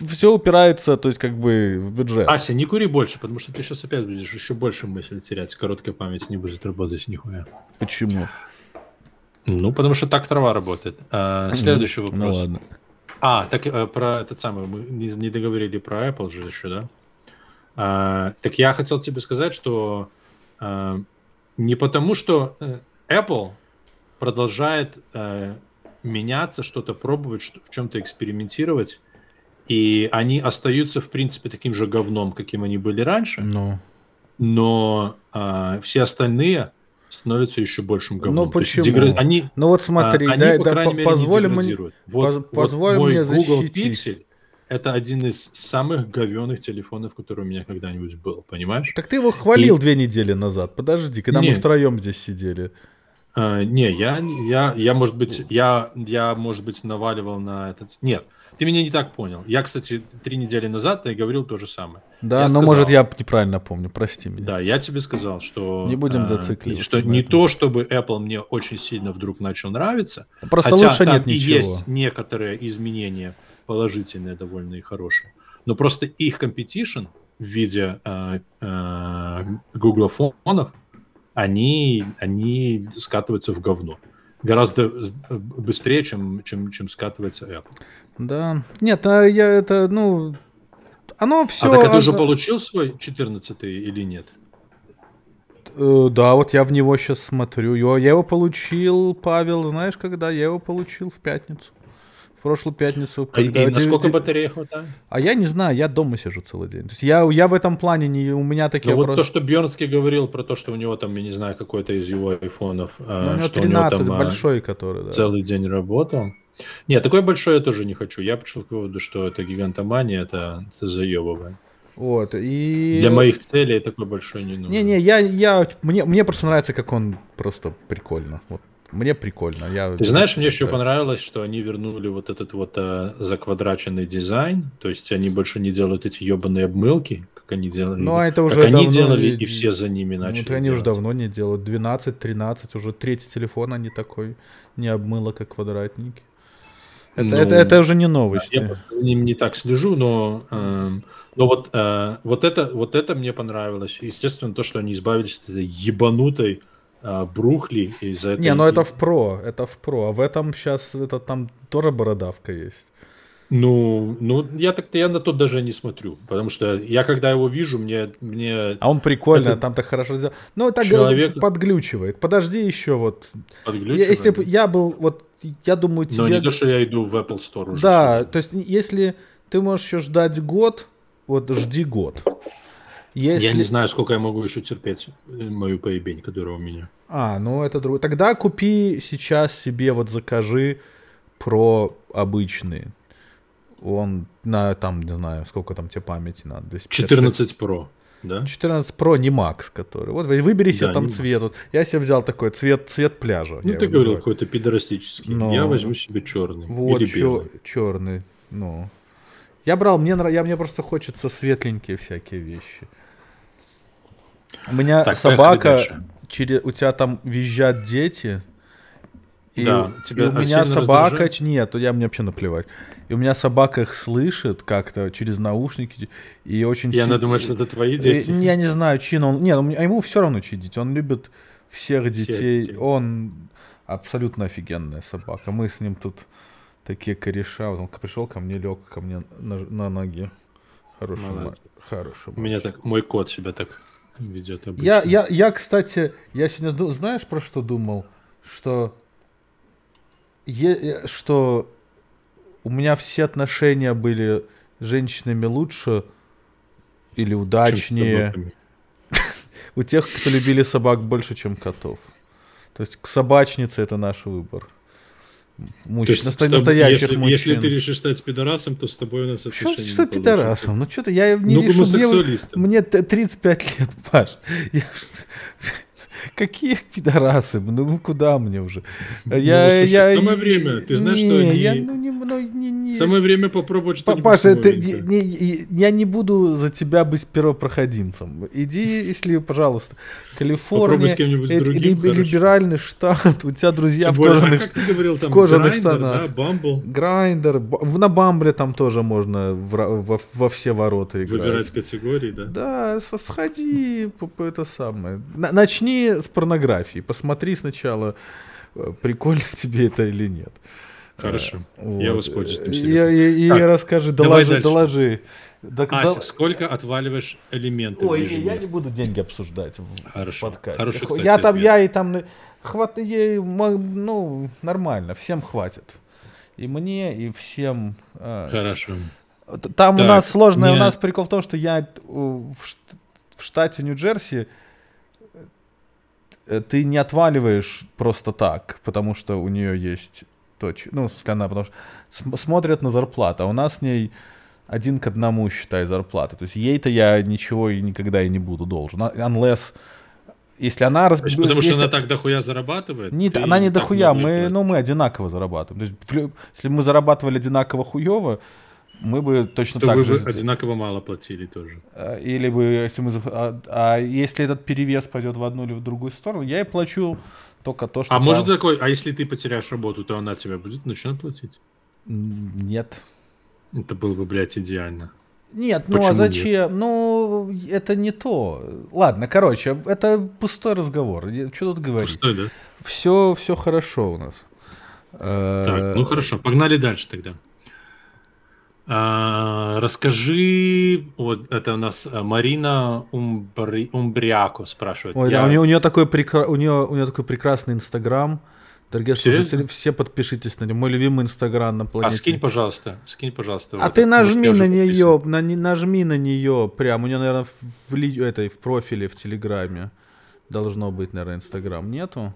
все упирается, то есть как бы в бюджет. Ася, не кури больше, потому что ты сейчас опять будешь еще больше мыслей терять. Короткая память не будет работать нихуя. Почему? Ну, потому что так трава работает. А, следующий ну, вопрос. Ну ладно. А, так э, про этот самый, мы не, не договорили про Apple же еще, да? А, так я хотел тебе сказать, что а, не потому, что э, Apple продолжает э, меняться, что-то пробовать, что, в чем-то экспериментировать, и они остаются, в принципе, таким же говном, каким они были раньше. Но, но э, все остальные становятся еще большим говном. Ну почему? Дегра... Они, ну вот смотри, а, да, они, да, по- позволь мне, вот, позволь вот мне Google защитить. Pixel, это один из самых говенных телефонов, который у меня когда-нибудь был, понимаешь? Так ты его хвалил и... две недели назад. Подожди, когда Нет. мы втроем здесь сидели. А, не, я, я, я, может быть, я, я, может быть, наваливал на этот. Нет, ты меня не так понял. Я, кстати, три недели назад я говорил то же самое. Да, я но сказал, может я неправильно помню, прости меня. Да, я тебе сказал, что не будем зацикливаться. Что не то, чтобы Apple мне очень сильно вдруг начал нравиться. Просто хотя лучше там нет и ничего. есть некоторые изменения положительные довольно и хорошие. Но просто их competition в виде э, э, Google фонов, они, они скатываются в говно. Гораздо быстрее, чем, чем, чем скатывается Apple. Да. Нет, а я это, ну, оно все... А так ты уже получил свой 14 или нет? Э, да, вот я в него сейчас смотрю. Я его получил, Павел, знаешь, когда? Я его получил в пятницу в прошлую пятницу. А когда... И насколько батареи хватает? А я не знаю, я дома сижу целый день. То есть я, я в этом плане не у меня такие. Ну, вот то, что Бьернский говорил про то, что у него там, я не знаю, какой-то из его айфонов. А, ну, у него 13 у него там, а, большой, который, да. Целый день работал. Нет, такой большой я тоже не хочу. Я пришел к выводу, что это гигантомания, это, это заебывает. Вот, и... Для моих целей такой большой не нужен. Не-не, я, я, мне, мне просто нравится, как он просто прикольно. Вот мне прикольно. Я... Ты знаешь, мне еще понравилось, что они вернули вот этот вот а, заквадраченный дизайн. То есть они больше не делают эти ебаные обмылки, как они делали. Ну, а это уже как они делали, и... и все за ними ну, начали. Ну, они делать. уже давно не делают. 12, 13, уже третий телефон они такой не обмыло, как квадратники. Это, ну, это, это уже не новости. Я за ним не так слежу, но, э, но вот, э, вот, это, вот это мне понравилось. Естественно, то, что они избавились от этой ебанутой брухли из-за этого. Не, но это в про, это в про. А в этом сейчас это там тоже бородавка есть. Ну, ну, я так я на то даже не смотрю, потому что я когда его вижу, мне, мне. А он прикольно, это... там так хорошо сделал. Ну, так человек... подглючивает. Подожди еще вот. Подглючивает. Если бы я был вот, я думаю тебе. Но не то, что я иду в Apple Store уже. Да, то есть если ты можешь еще ждать год, вот жди год. Если... Я не знаю, сколько я могу еще терпеть э, мою поебень, которая у меня. А, ну это другое. Тогда купи сейчас себе, вот закажи про обычные он на там, не знаю, сколько там тебе памяти надо. 14 Pro. Да? 14 Pro не Max, который. Вот выбери себе да, там цвет. Вот, я себе взял такой цвет, цвет пляжа. Ну, ты говорил какой-то пидорастический. Но... Я возьму себе черный. Вот, или чер... черный. Ну. Я брал, мне, я, мне просто хочется светленькие всякие вещи. У меня так, собака, через, у тебя там визжат дети, и, да, тебя и у меня собака... Раздражает? Нет, я мне вообще наплевать. И у меня собака их слышит как-то через наушники. И очень... И си... думает, что это твои дети? И, я не знаю, чин он... Нет, а ему все равно чьи дети. Он любит всех детей. детей. Он абсолютно офигенная собака. Мы с ним тут такие кореша. Вот он пришел ко мне, лег ко мне на, на ноги. Хороший, Молодец. хороший. У меня так, мой кот себя так ведет обычно. Я, я, я, кстати, я сегодня, знаешь, про что думал? Что е- что у меня все отношения были с женщинами лучше или удачнее. У тех, кто любили собак больше, чем котов. То есть к собачнице это наш выбор. Мужчин, То настоящих если, мужчин. Если ты решишь стать пидорасом, то с тобой у нас отношения Что, что пидорасом? Ну что-то я не ну, решу. Мне, мне 35 лет, Паш. Я, Какие пидорасы? Ну куда мне уже? Ну, я, слушай, я, самое время. Ты знаешь, не, что они... Я, ну, не, ну, не, не. Самое время попробовать что-нибудь Паша, ты, не, не, я не буду за тебя быть первопроходимцем. Иди, если, пожалуйста, Калифорния, с кем-нибудь это, другим, либеральный штат, у тебя друзья Тем в кожаных, а как ты говорил, там, в кожаных Grindr, штанах. Да, Bumble. Grindr. На Bumble там тоже можно в, во, во все ворота играть. Выбирать категории, да? Да, сходи, это самое. Начни с порнографии. Посмотри сначала, э, прикольно тебе это или нет. Хорошо. Вот. Я воспользуюсь. И, и, и расскажи, доложи, доложи. Так, Ася, дол... сколько отваливаешь элементов Ой, я не буду деньги обсуждать в Хорошо. подкасте. Хороший, кстати, я там, ответ. я и там, хват, я, ну, нормально, всем хватит. И мне, и всем. Хорошо. Там так, у нас сложное, мне... у нас прикол в том, что я в штате Нью-Джерси Э, ты не отваливаешь просто так, потому что у нее есть точка. Ну, в смысле, она потому что смотрят на зарплату, а у нас с ней один к одному, считай, зарплата. То есть ей-то я ничего и никогда и не буду должен. А, unless если она... Раз... Потому если... что она так дохуя зарабатывает? Нет, она не дохуя, мы, ну, мы одинаково зарабатываем. То есть, если мы зарабатывали одинаково хуево, мы бы точно то так вы же... бы одинаково мало платили тоже. А, или бы, если мы... А, а если этот перевес пойдет в одну или в другую сторону, я и плачу только то, что... А может такой, а если ты потеряешь работу, то она тебя будет начнет платить? Нет. Это было бы, блядь, идеально. Нет, Почему ну а зачем? Нет? Ну, это не то. Ладно, короче, это пустой разговор. Что тут говорить? Пустой, да? Все, все хорошо у нас. Так, ну хорошо, погнали дальше тогда. А, расскажи, вот это у нас э, Марина Умбри, Умбряко спрашивает. Ой, я... да, у нее, у нее такой прекра... у нее, у нее такой прекрасный Инстаграм. Дорогие Серьезно? слушатели, все подпишитесь на него. Мой любимый Инстаграм на планете. А скинь, пожалуйста, скинь, пожалуйста. А вот ты нажми на нее, на, нажми на нее прям. У нее, наверное, в, в, этой, в профиле в Телеграме должно быть, наверное, Инстаграм. Нету?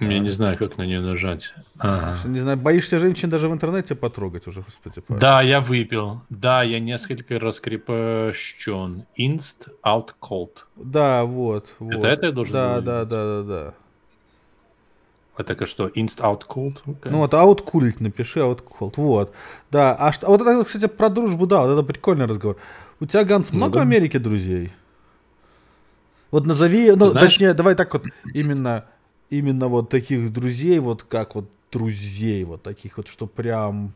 Я не знаю, как на нее нажать. Ага. Не знаю, боишься женщин даже в интернете потрогать уже, господи. Павел. Да, я выпил. Да, я несколько раскрепощен. Inst out cold. Да, вот. вот. Это это я должен Да, да, да, да, да. А так а что, inst out cold? Okay. Ну вот out cold напиши, out cold. Вот. Да, а что, вот это, кстати, про дружбу, да, вот это прикольный разговор. У тебя, Ганс, ну, много да. в Америке друзей? Вот назови, ну, Знаешь... точнее, давай так вот, именно именно вот таких друзей, вот как вот друзей, вот таких вот, что прям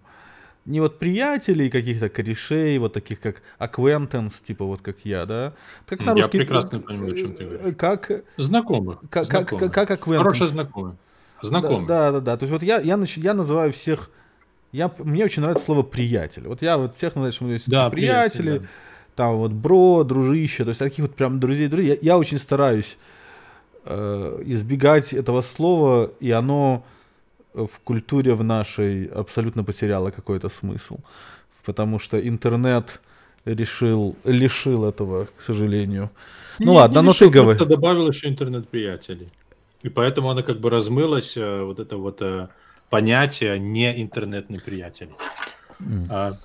не вот приятелей каких-то корешей, вот таких как acquaintance, типа вот как я, да? Как на русский... Я прекрасно понимаю, о чем ты говоришь. Как... Знакомых. Как, знакомых. как, как acquaintance. Хорошие знакомые. Знакомые. Да, да, да. То есть вот я, я, я называю всех... Я, мне очень нравится слово приятель. Вот я вот всех называю, что мы есть да, приятели, приятель, да. там вот бро, дружище, то есть таких вот прям друзей, друзей. Я, я очень стараюсь э, избегать этого слова, и оно в культуре в нашей абсолютно потеряла какой-то смысл. Потому что интернет решил, лишил этого, к сожалению. Ну не, ладно, но ты говори. добавил еще интернет-приятелей. И поэтому она как бы размылась, э, вот это вот э, понятие не интернетный приятель. Mm. А,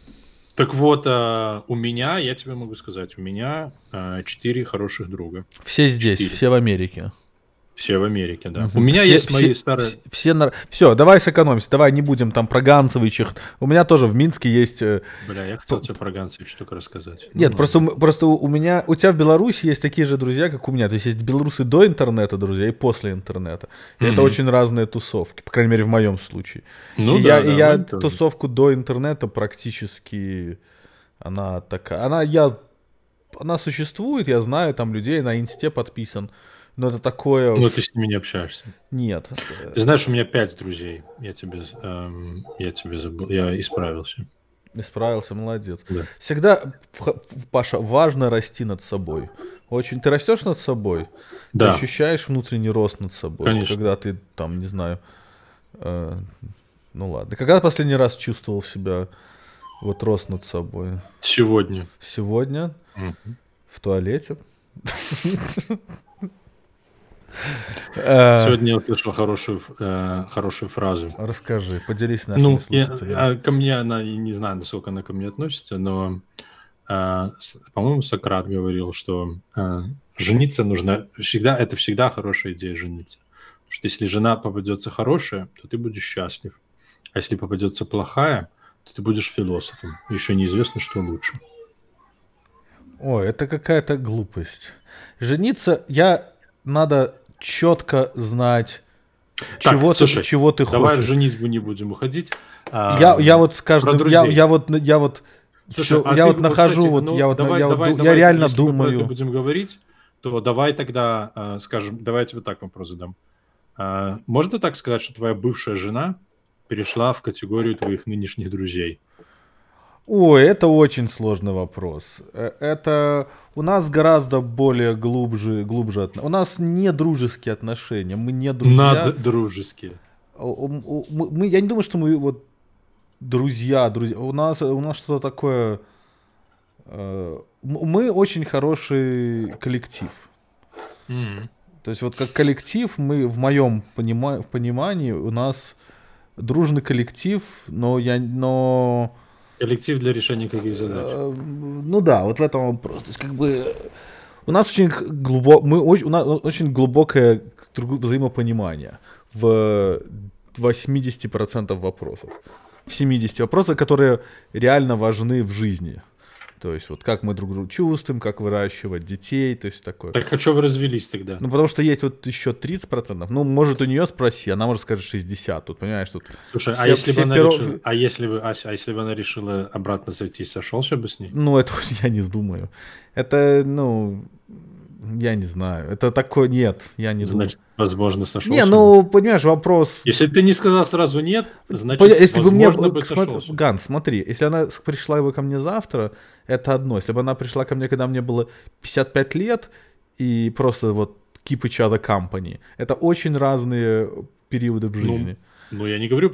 так вот, а, у меня, я тебе могу сказать, у меня а, четыре хороших друга. Все здесь, 4. все в Америке. Все в Америке, да. У меня все, есть мои все, старые... Все, все, все, давай сэкономимся, давай не будем там про Ганцевичах. У меня тоже в Минске есть... Э, Бля, я хотел тебе про Ганцевич только рассказать. Нет, ну, просто, просто у меня... У тебя в Беларуси есть такие же друзья, как у меня. То есть есть белорусы до интернета друзья и после интернета. И mm это очень разные тусовки, по крайней мере, в моем случае. Ну, и да, я, да, и я тусовку до интернета практически... Она такая... Она, я, она существует, я знаю там людей, на инсте подписан. Но это такое... Ну, ты с ними не общаешься. Нет. Ты знаешь, у меня пять друзей. Я тебе, эм, я тебе забыл, я исправился. Исправился, молодец. Да. Всегда, Паша, важно расти над собой. Очень. Ты растешь над собой? Да. Ты ощущаешь внутренний рост над собой? Конечно. Когда ты там, не знаю, э, ну ладно. Когда последний раз чувствовал себя вот рост над собой? Сегодня. Сегодня? Угу. В туалете? Э, Сегодня я услышал хорошую, э, хорошую фразу. Расскажи, поделись нашими ну, слушателями. А, ко мне она, не знаю, насколько она ко мне относится, но, э, по-моему, Сократ говорил, что жениться нужно всегда, это всегда хорошая идея жениться. Потому что если жена попадется хорошая, то ты будешь счастлив. А если попадется плохая, то ты будешь философом. Еще неизвестно, что лучше. Ой, это какая-то глупость. Жениться, я надо четко знать, так, чего, слушай, ты, чего ты давай хочешь. Давай в женитьбу не будем уходить. Я, я вот с каждым, я, я вот, я вот, Слушай, а я вот нахожу, кстати, вот, ну, я вот, давай, я, давай, вот, давай, я реально если думаю. Если мы будем говорить, то давай тогда, э, скажем, давай я тебе так вопрос задам. Э, можно так сказать, что твоя бывшая жена перешла в категорию твоих нынешних друзей? Ой, это очень сложный вопрос. Э, это у нас гораздо более глубже, глубже. У нас не дружеские отношения, мы не друзья. Надо дружеские. Мы, я не думаю, что мы вот друзья, друзья. У нас, у нас что-то такое. Э, мы очень хороший коллектив. Mm. То есть вот как коллектив мы в моем понима- в понимании у нас дружный коллектив, но я, но Коллектив для решения каких задач? Э, ну да, вот в этом вопрос. То есть как бы у нас очень глубоко, мы очень, у нас очень глубокое взаимопонимание в 80% вопросов. В 70 вопросов, которые реально важны в жизни. То есть вот как мы друг друга чувствуем, как выращивать детей, то есть такое. Так а что вы развелись тогда? Ну потому что есть вот еще 30%. Ну может у нее спроси, она может сказать 60. Тут понимаешь, тут... Слушай, а все, а, если бы она перо... решила, а, если бы, а, а если бы она решила обратно зайти, сошелся бы с ней? Ну это я не думаю. Это, ну, я не знаю. Это такое нет, я не Значит, думаю. возможно, сошелся. Не, ну, понимаешь, вопрос... Если ты не сказал сразу нет, значит, если возможно, бы мне... бы сошелся. Ган, смотри, если она пришла бы ко мне завтра, это одно. Если бы она пришла ко мне, когда мне было 55 лет, и просто вот keep each other company, это очень разные периоды в ну, жизни. Ну, ну я не говорю,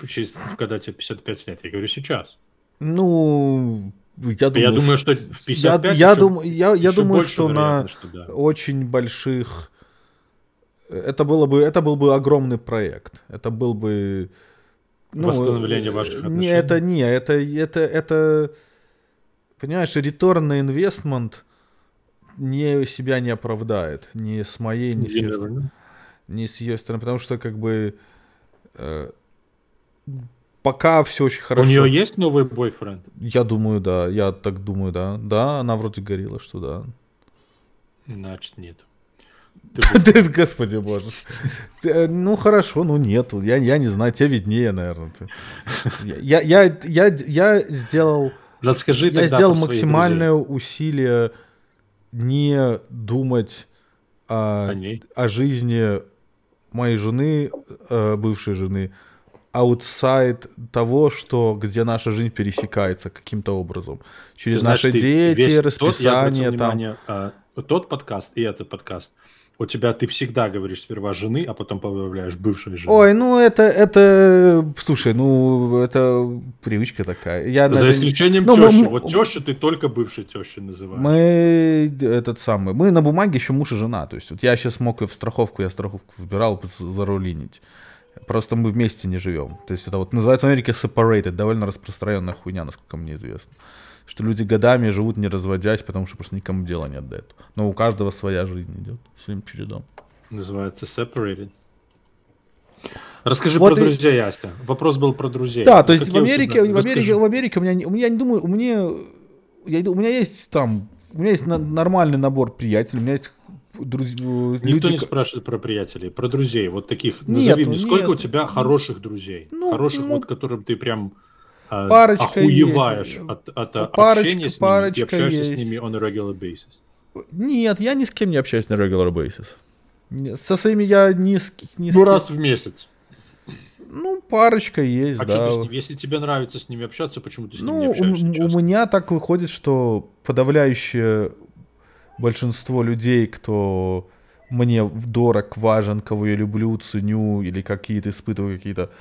когда тебе 55 лет, я говорю сейчас. Ну, я думаю, я думаю, что в 55 я, я, дум, я, я думаю, что на что да. очень больших это было бы это был бы огромный проект. Это был бы ну, восстановление ваших отношений. Не, это не, это это это понимаешь, return на инвестмент не себя не оправдает, ни с моей, ни с ее стороны, ни с ее стороны, потому что как бы э, пока все очень хорошо. У нее есть новый бойфренд? Я думаю, да. Я так думаю, да. Да, она вроде говорила, что да. Значит, нет. Ты, господи боже. Э, ну хорошо, ну нету. Я, я не знаю, тебе виднее, наверное. Я, я, я, я сделал... Расскажи я сделал максимальное усилие не думать о, о жизни моей жены, э, бывшей жены, аутсайд того, что где наша жизнь пересекается каким-то образом. Через Ты наши дети, расписание тот, там. Внимание, а, тот подкаст и этот подкаст у тебя ты всегда говоришь сперва жены, а потом появляешь бывшей жены. Ой, ну это, это, слушай, ну это привычка такая. Я, За надо... исключением ну, тещи. Мы... Вот тещу ты только бывшей тещей называешь. Мы этот самый, мы на бумаге еще муж и жена. То есть вот я сейчас мог в страховку, я страховку выбирал зарулинить. Просто мы вместе не живем. То есть это вот называется в Америке separated, довольно распространенная хуйня, насколько мне известно что люди годами живут не разводясь, потому что просто никому дела нет до этого. Но у каждого своя жизнь идет своим чередом. Называется separated. Расскажи вот про и... друзей, Яська. Вопрос был про друзей. Да, то есть в Америке, в Америке, в Америке у меня, у меня не думаю, у меня, я, у меня есть там, у меня есть на, нормальный набор приятелей, у меня есть друзья. Никто люди... не спрашивает про приятелей, про друзей, вот таких. Нет, назови мне, сколько нет. у тебя хороших друзей, ну, хороших ну, вот, которым ты прям а, парочка охуеваешь есть. от, от ну, парочка, общения с ними и общаешься есть. с ними on a regular basis? Нет, я ни с кем не общаюсь на regular basis. Со своими я ни с, ни с Ну, раз в месяц. Ну, парочка есть, а да. Что Если тебе нравится с ними общаться, почему ты с ними ну, не общаешься? У, у меня так выходит, что подавляющее большинство людей, кто мне дорог, важен, кого я люблю, ценю или какие-то испытываю какие-то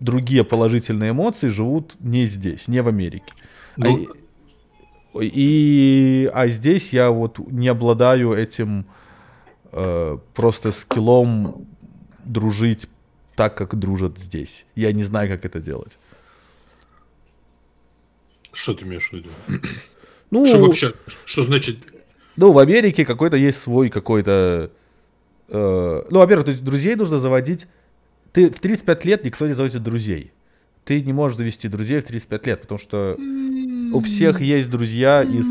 другие положительные эмоции живут не здесь, не в Америке. Ну... А, и, а здесь я вот не обладаю этим э, просто скиллом дружить так, как дружат здесь. Я не знаю, как это делать. Что ты имеешь в виду? Ну, что вообще, что значит? Ну, в Америке какой-то есть свой какой-то... Э, ну, во-первых, то есть друзей нужно заводить. Ты в 35 лет никто не заводит друзей. Ты не можешь завести друзей в 35 лет, потому что у всех есть друзья из...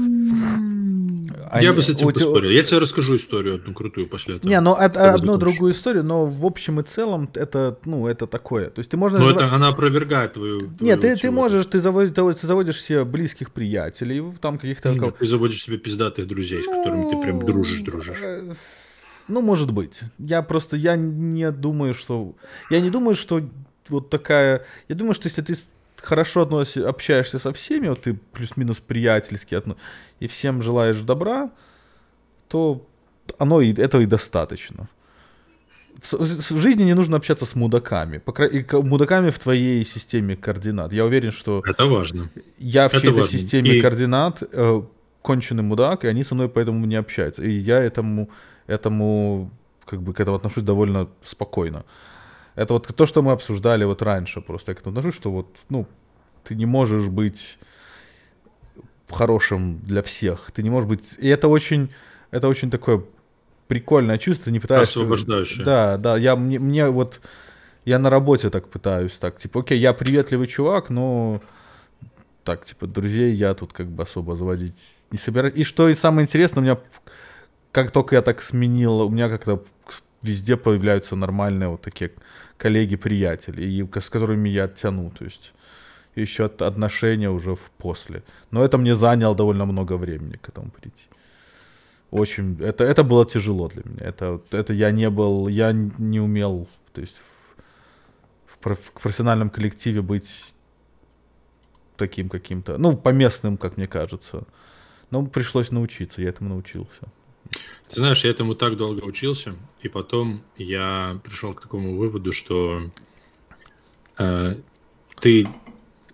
Они, я бы с этим у... поспорил. Я тебе расскажу историю одну крутую после этого. Не, ну это одну другую историю, но в общем и целом это, ну, это такое. То есть ты можешь... Но это она опровергает твою... твою Нет, ты, ты можешь, ты заводишь, ты заводишь себе близких приятелей, там каких-то... Нет, ты заводишь себе пиздатых друзей, с которыми ты прям дружишь, дружишь. Э, ну, может быть. Я просто, я не думаю, что... Я не думаю, что вот такая... Я думаю, что если ты хорошо относишься, общаешься со всеми, вот ты плюс-минус приятельски отно... и всем желаешь добра, то оно и этого и достаточно. В, в жизни не нужно общаться с мудаками. По, и мудаками в твоей системе координат. Я уверен, что... Это важно. Я в Это чьей-то важно. системе и... координат э, конченый мудак, и они со мной поэтому не общаются. И я этому этому, как бы к этому отношусь довольно спокойно. Это вот то, что мы обсуждали вот раньше, просто я к этому отношусь, что вот, ну, ты не можешь быть хорошим для всех, ты не можешь быть, и это очень, это очень такое прикольное чувство, не пытаешься... Освобождающее. Да, да, я, мне, мне вот, я на работе так пытаюсь, так, типа, окей, я приветливый чувак, но так, типа, друзей я тут как бы особо заводить не собираюсь. И что и самое интересное, у меня как только я так сменил, у меня как-то везде появляются нормальные вот такие коллеги-приятели, и с которыми я тяну, то есть еще отношения уже в после. Но это мне заняло довольно много времени к этому прийти. Очень, это, это было тяжело для меня. Это, это я не был, я не умел, то есть в, в, в профессиональном коллективе быть таким каким-то, ну, по местным, как мне кажется. Но пришлось научиться, я этому научился. Ты знаешь, я этому так долго учился, и потом я пришел к такому выводу, что э, ты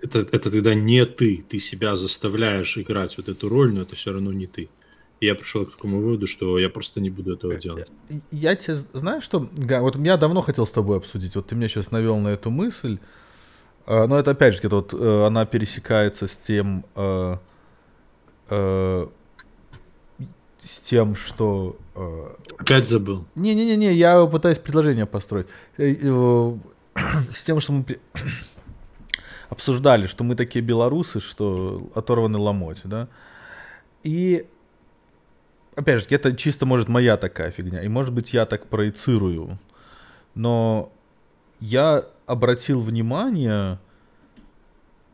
это, это тогда не ты, ты себя заставляешь играть вот эту роль, но это все равно не ты. И я пришел к такому выводу, что я просто не буду этого делать. Я тебе, знаешь что, вот я давно хотел с тобой обсудить, вот ты меня сейчас навел на эту мысль, э, но это опять же, вот э, она пересекается с тем, э, с тем, что... Э, Опять забыл. Не-не-не, я пытаюсь предложение построить. Э, э, с тем, что мы обсуждали, что мы такие белорусы, что оторваны ломоть, да. И опять же, это чисто может моя такая фигня, и может быть я так проецирую, но я обратил внимание,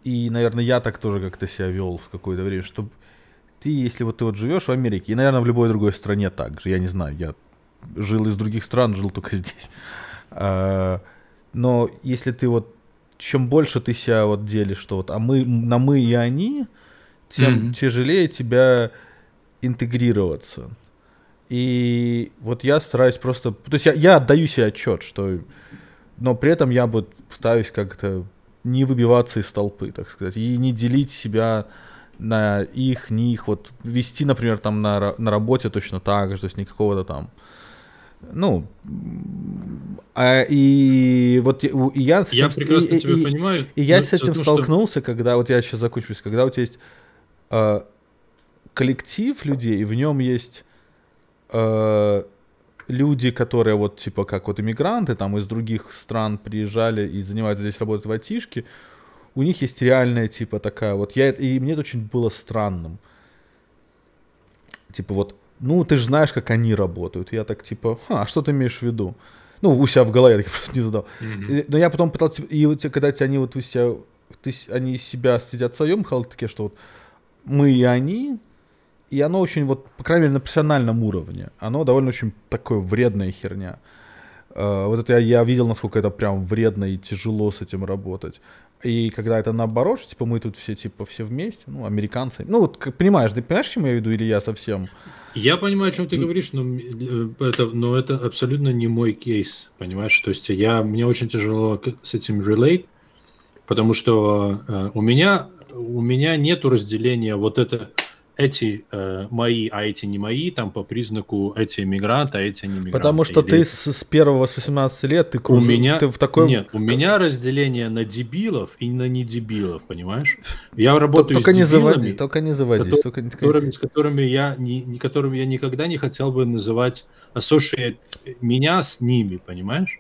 и, наверное, я так тоже как-то себя вел в какое-то время, что ты, если вот ты вот живешь в Америке, и, наверное, в любой другой стране так же, я не знаю, я жил из других стран, жил только здесь. А, но если ты вот, чем больше ты себя вот делишь, что вот, а мы, на мы и они, тем mm-hmm. тяжелее тебя интегрироваться. И вот я стараюсь просто... То есть я, я отдаю себе отчет, что... Но при этом я вот пытаюсь как-то не выбиваться из толпы, так сказать, и не делить себя на их, них, вот вести, например, там на, на работе точно так же, то есть никакого-то там, ну, а, и вот и я... Я прекрасно и, тебя и, понимаю. И, и я с этим столкнулся, что... когда, вот я сейчас закончусь, когда у тебя есть э, коллектив людей, и в нем есть э, люди, которые вот типа как вот иммигранты там из других стран приезжали и занимаются здесь работают в айтишке, у них есть реальная типа такая вот я и мне это очень было странным, типа вот ну ты же знаешь, как они работают, я так типа, а что ты имеешь в виду? Ну, у себя в голове я так просто не задал. Mm-hmm. Но я потом пытался, и вот когда они вот у себя, ты, они из себя сидят в своем такие, что вот мы и они, и оно очень, вот, по крайней мере, на профессиональном уровне, оно довольно очень такое вредная херня. Uh, вот это я, я видел, насколько это прям вредно и тяжело с этим работать. И когда это наоборот, что, типа мы тут все типа все вместе, ну, американцы. Ну, вот как, понимаешь, ты понимаешь, к чему я веду, или я совсем. Я понимаю, о чем ты говоришь, но э, это, но это абсолютно не мой кейс, понимаешь? То есть я, мне очень тяжело с этим relate, потому что э, у меня у меня нету разделения вот это эти э, мои, а эти не мои, там по признаку эти мигранты, а эти не мигранты. Потому что Или... ты с, с первого, с 18 лет, ты кружишь, у меня, ты в такой... Нет, у меня разделение на дебилов и на недебилов, понимаешь? Я работаю только с не заводи, только не заводись. Которые, только... Которыми, с которыми я, не, не, которыми я никогда не хотел бы называть associate меня с ними, понимаешь?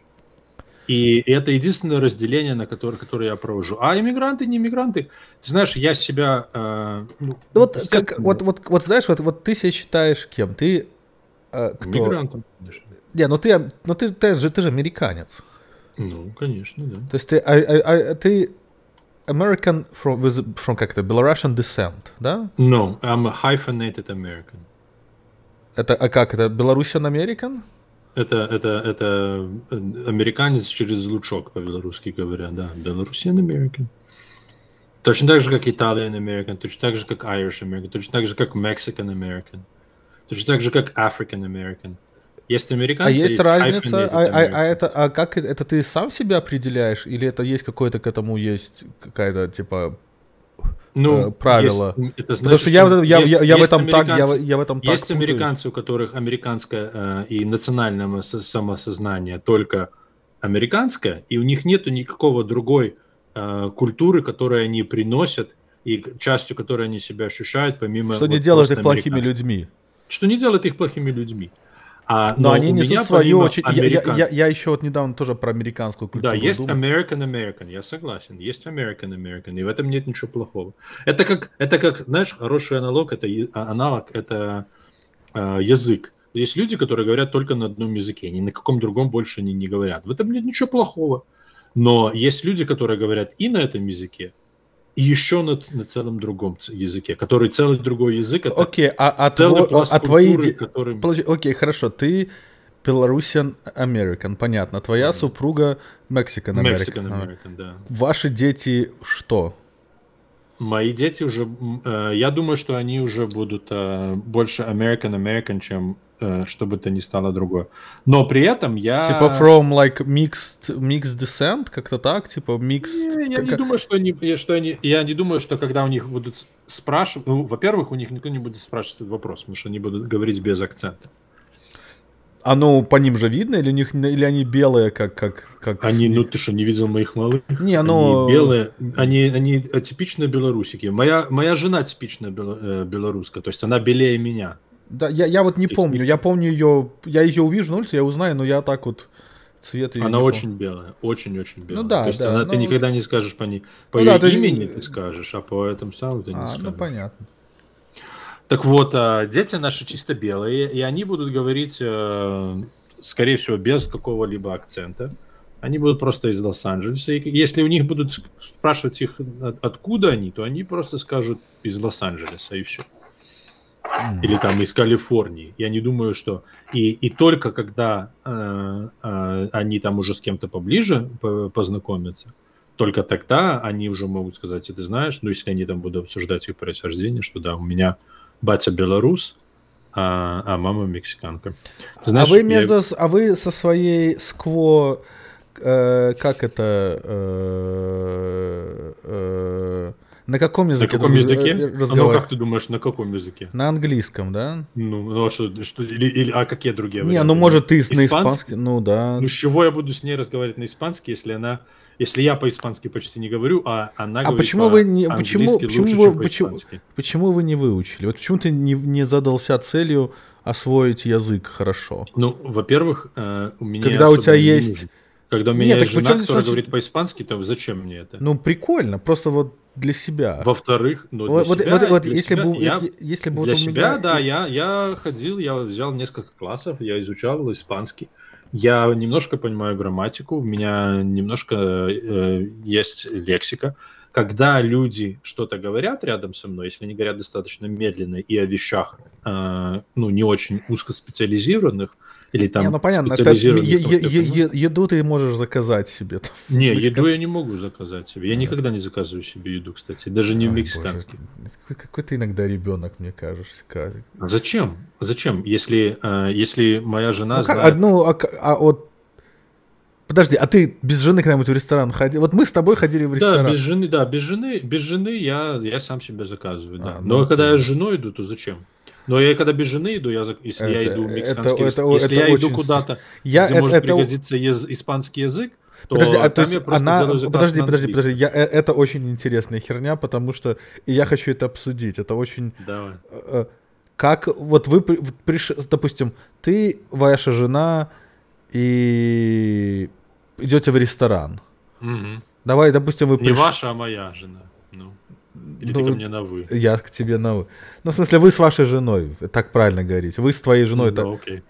И это единственное разделение, на которое, которое я провожу. А иммигранты, не иммигранты, ты знаешь, я себя... Э, ну, вот, как, вот, вот, вот, знаешь, вот, вот ты себя считаешь кем? Ты э, кто? Иммигрантом, конечно. Не, ну ты, ну ты, ты, же, ты же американец. Ну, конечно, да. То есть ты, а, а, а, ты American from, with, from как это, Belarusian descent, да? No, I'm a hyphenated American. Это, а как это, Belarusian American? Это, это, это американец через лучок по-белорусски говоря, да. Belarusian American. Точно так же, как Italian American, точно так же, как Irish American, точно так же, как Mexican American, точно так же, как African American. Есть американцы, а есть, есть разница, а, а, а это, а как это ты сам себя определяешь, или это есть какое-то к этому есть какая-то типа ну, э, правила. Есть, это значит, Потому что я, я, есть, я, я, в этом так, я, я в этом так. Есть американцы, у которых американское э, и национальное самосознание только американское, и у них нету никакого другой э, культуры, которую они приносят и частью которой они себя ощущают, помимо. Что вот не делает их плохими людьми. Что не делает их плохими людьми. А, но, но они несут свою очень... Американ... Я, я, я еще вот недавно тоже про американскую культуру Да, есть думал. American American, я согласен. Есть American American, и в этом нет ничего плохого. Это как, это как знаешь, хороший аналог, это а, аналог, это э, язык. Есть люди, которые говорят только на одном языке, ни на каком другом больше не, не говорят. В этом нет ничего плохого. Но есть люди, которые говорят и на этом языке, и еще на, на целом другом языке, который целый другой язык. Это Окей, а, а, целый тво, а твои... Культуры, который... Окей, хорошо, ты Belarusian American, понятно. Твоя mm. супруга Mexican American. Mexican American, да. Ваши дети что? Мои дети уже, э, я думаю, что они уже будут э, больше American American, чем что бы то ни стало другое. Но при этом я... Типа from like mixed, mixed descent, как-то так, типа mixed... Не, я как... не думаю, что они, что они... Я не думаю, что когда у них будут спрашивать... Ну, во-первых, у них никто не будет спрашивать этот вопрос, потому что они будут говорить без акцента. А ну, по ним же видно, или, у них, или они белые, как... как, как они, ну ты что, не видел моих малых? Не, но... Они белые, они, они типичные белорусики. Моя, моя жена типичная э, белоруска, то есть она белее меня. Да, я, я вот не помню. Я помню ее. Я ее увижу на улице, я узнаю, но я так вот цвет ее. Она очень белая, очень-очень белая. Ну да, То есть да. Она, но... Ты никогда не скажешь по ней. По ну, ее да, имени ты... ты скажешь, а по этому самому ты не а, ну, скажешь. Ну понятно. Так вот, а, дети наши чисто белые, и они будут говорить, э, скорее всего, без какого-либо акцента. Они будут просто из Лос-Анджелеса. И если у них будут спрашивать их, откуда они, то они просто скажут из Лос-Анджелеса, и все. Или там из Калифорнии. Я не думаю, что... И, и только когда э, э, они там уже с кем-то поближе познакомятся, только тогда они уже могут сказать, ты знаешь, ну, если они там будут обсуждать их происхождение, что да, у меня батя белорус, а, а мама мексиканка. Ты знаешь, а вы между, я... а вы со своей скво, э, как это, э, э, на каком языке? На каком языке? А ну как ты думаешь, на каком языке? На английском, да? Ну, ну а что, что или, или, а какие другие? Не, ну может ты испанский? на испанский, ну да. Ну с чего я буду с ней разговаривать на испанский, если она если я по-испански почти не говорю, а она а говорит почему вы не почему почему лучше, вы, почему, почему вы не выучили? Вот почему ты не, не задался целью освоить язык хорошо? Ну, во-первых, э, у меня когда у тебя есть когда у меня Нет, есть жена, которая значит... говорит по-испански, то зачем мне это? Ну прикольно, просто вот для себя. Во-вторых, ну, для вот, себя, вот, вот, для если себя, бы, я, если бы для вот себя, меня... да, я, я ходил, я взял несколько классов, я изучал испанский. Я немножко понимаю грамматику, у меня немножко э, есть лексика. Когда люди что-то говорят рядом со мной, если они говорят достаточно медленно и о вещах, э, ну, не очень узкоспециализированных, или там не, ну понятно, это, е- е- еду ты можешь заказать себе. Там, не, еду я не могу заказать себе. Я да. никогда не заказываю себе еду, кстати, даже не Ой, мексиканский. Боже, какой ты иногда ребенок, мне кажется. А зачем? Зачем? Если, э, если моя жена ну, знает... как, ну, а, а вот Подожди, а ты без жены когда-нибудь в ресторан ходил? Вот мы с тобой ходили в ресторан. Да, без жены, да, без жены, без жены я, я сам себе заказываю, да. А, Но ну, когда я с женой иду, то зачем? Но я когда без жены иду, я, если это, я иду в мексиканский это, это, если это я иду куда-то, я, где это, может это, пригодиться яз, испанский язык, то подожди, а, то есть она, подожди, подожди, подожди, я, э, это очень интересная херня, потому что и я хочу это обсудить. Это очень. Давай. Э, как вот вы пришли, допустим, ты, ваша жена и идете в ресторан. Угу. Давай, допустим, вы приш... Не ваша, а моя жена. Ну. Или ну, ты ко мне на вы? Я к тебе на вы. Ну, в смысле, вы с вашей женой, так правильно говорить. Вы с твоей женой. Ну, так... окей.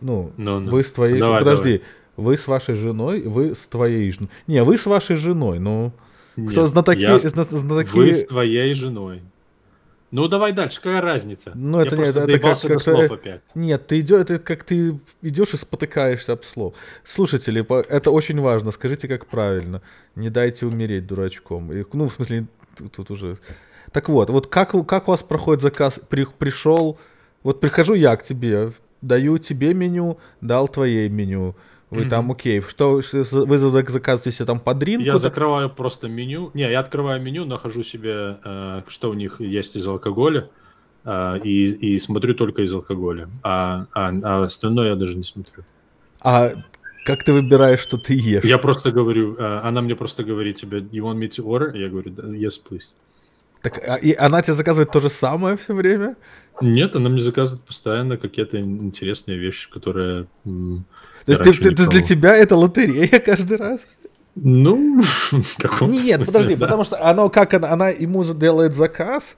Ну, no, no. вы с твоей женой. Подожди, давай. вы с вашей женой, вы с твоей женой. Не, вы с вашей женой, ну. Нет, кто знатоки, я... знатоки... Вы с твоей женой. Ну давай дальше, какая разница? Ну это, нет, это как, как слов опять. Нет, ты идешь, это как ты идешь и спотыкаешься об слов. Слушатели, это очень важно. Скажите, как правильно. Не дайте умереть дурачком. Ну в смысле тут уже. Так вот, вот как, как у вас проходит заказ? При, пришел, вот прихожу я к тебе, даю тебе меню, дал твоей меню. Вы mm-hmm. там, окей, что вы заказываете себе там под ринку? Я закрываю просто меню. Не, я открываю меню, нахожу себе, э, что у них есть из алкоголя, э, и, и смотрю только из алкоголя. А, а, а остальное я даже не смотрю. А как ты выбираешь, что ты ешь? Я просто говорю, э, она мне просто говорит тебе, you want me to order? Я говорю, yes, please. Так, а, и она тебе заказывает то же самое все время? Нет, она мне заказывает постоянно какие-то интересные вещи, которые... То есть, ты, ты, то для тебя это лотерея каждый раз? Ну, Нет, подожди, потому что оно как она, она ему делает заказ,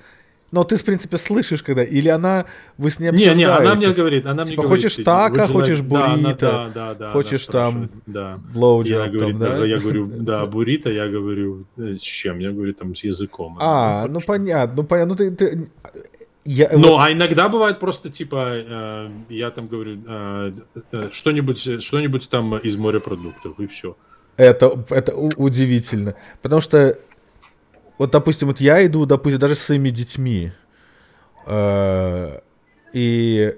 но ты, в принципе, слышишь, когда... Или она... Вы с ней Не, не, она мне говорит, она типа, мне хочешь говорит... Хочешь тако, хочешь буррито, да, да, да, хочешь там да. блоуджоп, там, да? Я говорю, да, буррито, я говорю, «Э, с чем? Я говорю, там, с языком. А, ну понятно, ну понятно, ну ты... ты... Я, ну, вот... а иногда бывает просто типа, э, я там говорю, э, э, что-нибудь, что-нибудь там из морепродуктов, и все. Это, это удивительно. Потому что вот, допустим, вот я иду, допустим, даже с своими детьми, э, и,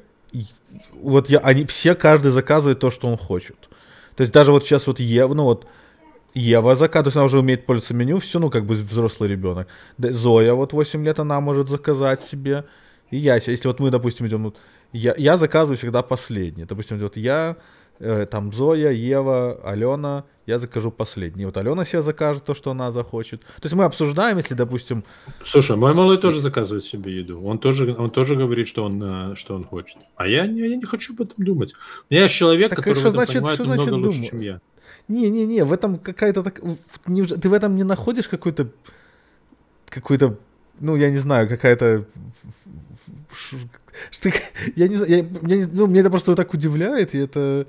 вот я, они все, каждый заказывает то, что он хочет. То есть даже вот сейчас вот Ева, ну вот, Ева заказывает, то есть она уже умеет пользоваться меню, все, ну, как бы взрослый ребенок. Зоя вот 8 лет, она может заказать себе. И я, если вот мы, допустим, идем, я, я заказываю всегда последний. Допустим, вот я, э, там Зоя, Ева, Алена, я закажу последний. Вот Алена себе закажет то, что она захочет. То есть мы обсуждаем, если, допустим... Слушай, мой малый тоже заказывает себе еду. Он тоже, он тоже говорит, что он, э, что он хочет. А я, я не хочу об этом думать. Меня есть человек, так который что значит, понимает что значит намного лучше, чем я. Не-не-не, в этом какая-то так... Ты в этом не находишь какой-то какой-то ну, я не знаю, какая-то я не знаю, я, меня, ну, мне это просто вот так удивляет, и это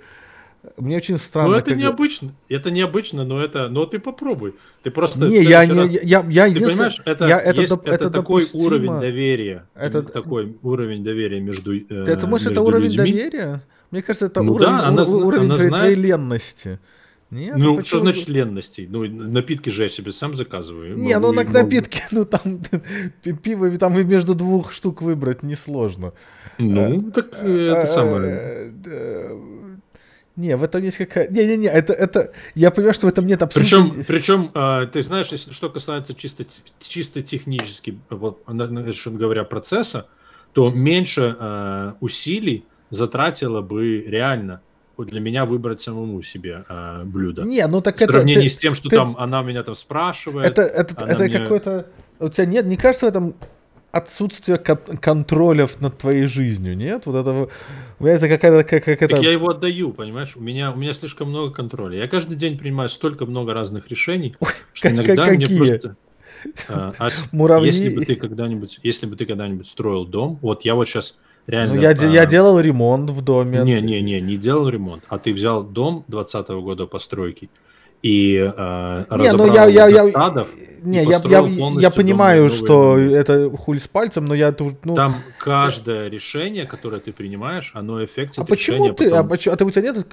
мне очень странно. Ну, это необычно. Это необычно, но это. Но ты попробуй. Ты просто. Не, я не. Я, я, ты понимаешь, это, я, это, есть, это, это такой допустимо. уровень доверия. Это такой уровень доверия между. Э, ты думаешь, это уровень людьми? доверия? Мне кажется, это ну, уровень, да, она, уровень она твоей, знает... твоей ленности. Нет, ну, почему? что значит ленности? Ну, напитки же я себе сам заказываю. Не, ну на напитки, ну там пиво там и между двух штук выбрать несложно. Ну, так э, это самое. Не, в этом есть какая... Не-не-не, это, это... Я понимаю, что в этом нет абсолютно... Причем, причем э, ты знаешь, если что касается чисто, чисто технически, вот, говоря, процесса, то меньше э, усилий затратило бы реально для меня выбрать самому себе э, блюдо. Не, ну так в это... В сравнении ты, с тем, что ты, там она меня там спрашивает. Это, это, это мне... какой-то... У тебя нет, не кажется в этом отсутствие кон- контролев над твоей жизнью, нет? Вот это, это какая-то... Как, как это... я его отдаю, понимаешь? У меня, у меня слишком много контроля. Я каждый день принимаю столько много разных решений, что иногда мне просто... А, а Муравьи... Если бы ты когда-нибудь, если бы ты когда-нибудь строил дом, вот я вот сейчас Реально, ну, я, а... я делал ремонт в доме. Не, не, не, не делал ремонт. А ты взял дом 2020 года постройки и э, не, ну я, я, я, не, я, я, я понимаю, что новые... это хуль с пальцем, но я тут, ну... Там каждое решение, которое ты принимаешь, оно эффектит а почему ты, потом... а, почему, а ты у тебя нет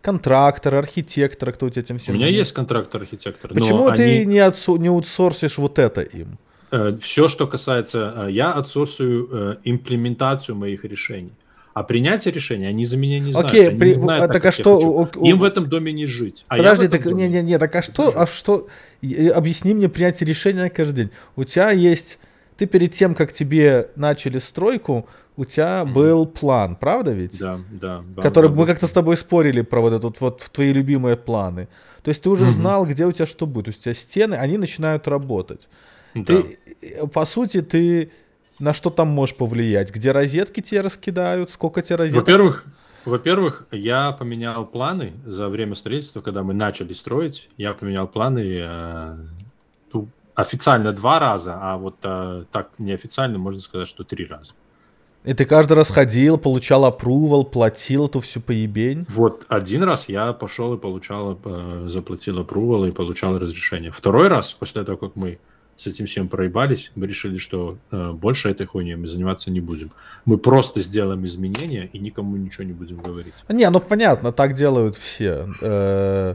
контрактора, архитектора, кто у тебя этим всем? У меня есть контрактор, архитектор. Почему ты они... не, отсу... не аутсорсишь вот это им? Э, Все, что касается... Э, я отсорсую э, имплементацию моих решений. А принятие решения они за меня не знают. Окей, они при... не знают, так, так а что... У... Им в этом доме не жить. А Подожди, так, не, не, не, так а что, а что... Объясни мне принятие решения каждый день. У тебя есть... Ты перед тем, как тебе начали стройку, у тебя mm-hmm. был план, правда ведь? Да, да. да Который да, мы как-то с тобой спорили про вот этот вот твои любимые планы. То есть ты уже mm-hmm. знал, где у тебя что будет. То есть у тебя стены, они начинают работать. Да. Ты, по сути, ты на что там можешь повлиять? Где розетки тебе раскидают? Сколько тебе розеток? Во-первых, во-первых, я поменял планы за время строительства, когда мы начали строить. Я поменял планы э, ну, официально два раза, а вот э, так неофициально можно сказать, что три раза. И ты каждый раз ходил, получал опрувал, платил эту всю поебень? Вот один раз я пошел и получал, э, заплатил опрувал и получал разрешение. Второй раз, после того, как мы с этим всем проебались, мы решили, что э, больше этой хуйней мы заниматься не будем. Мы просто сделаем изменения и никому ничего не будем говорить. Не, ну понятно, так делают все. Э...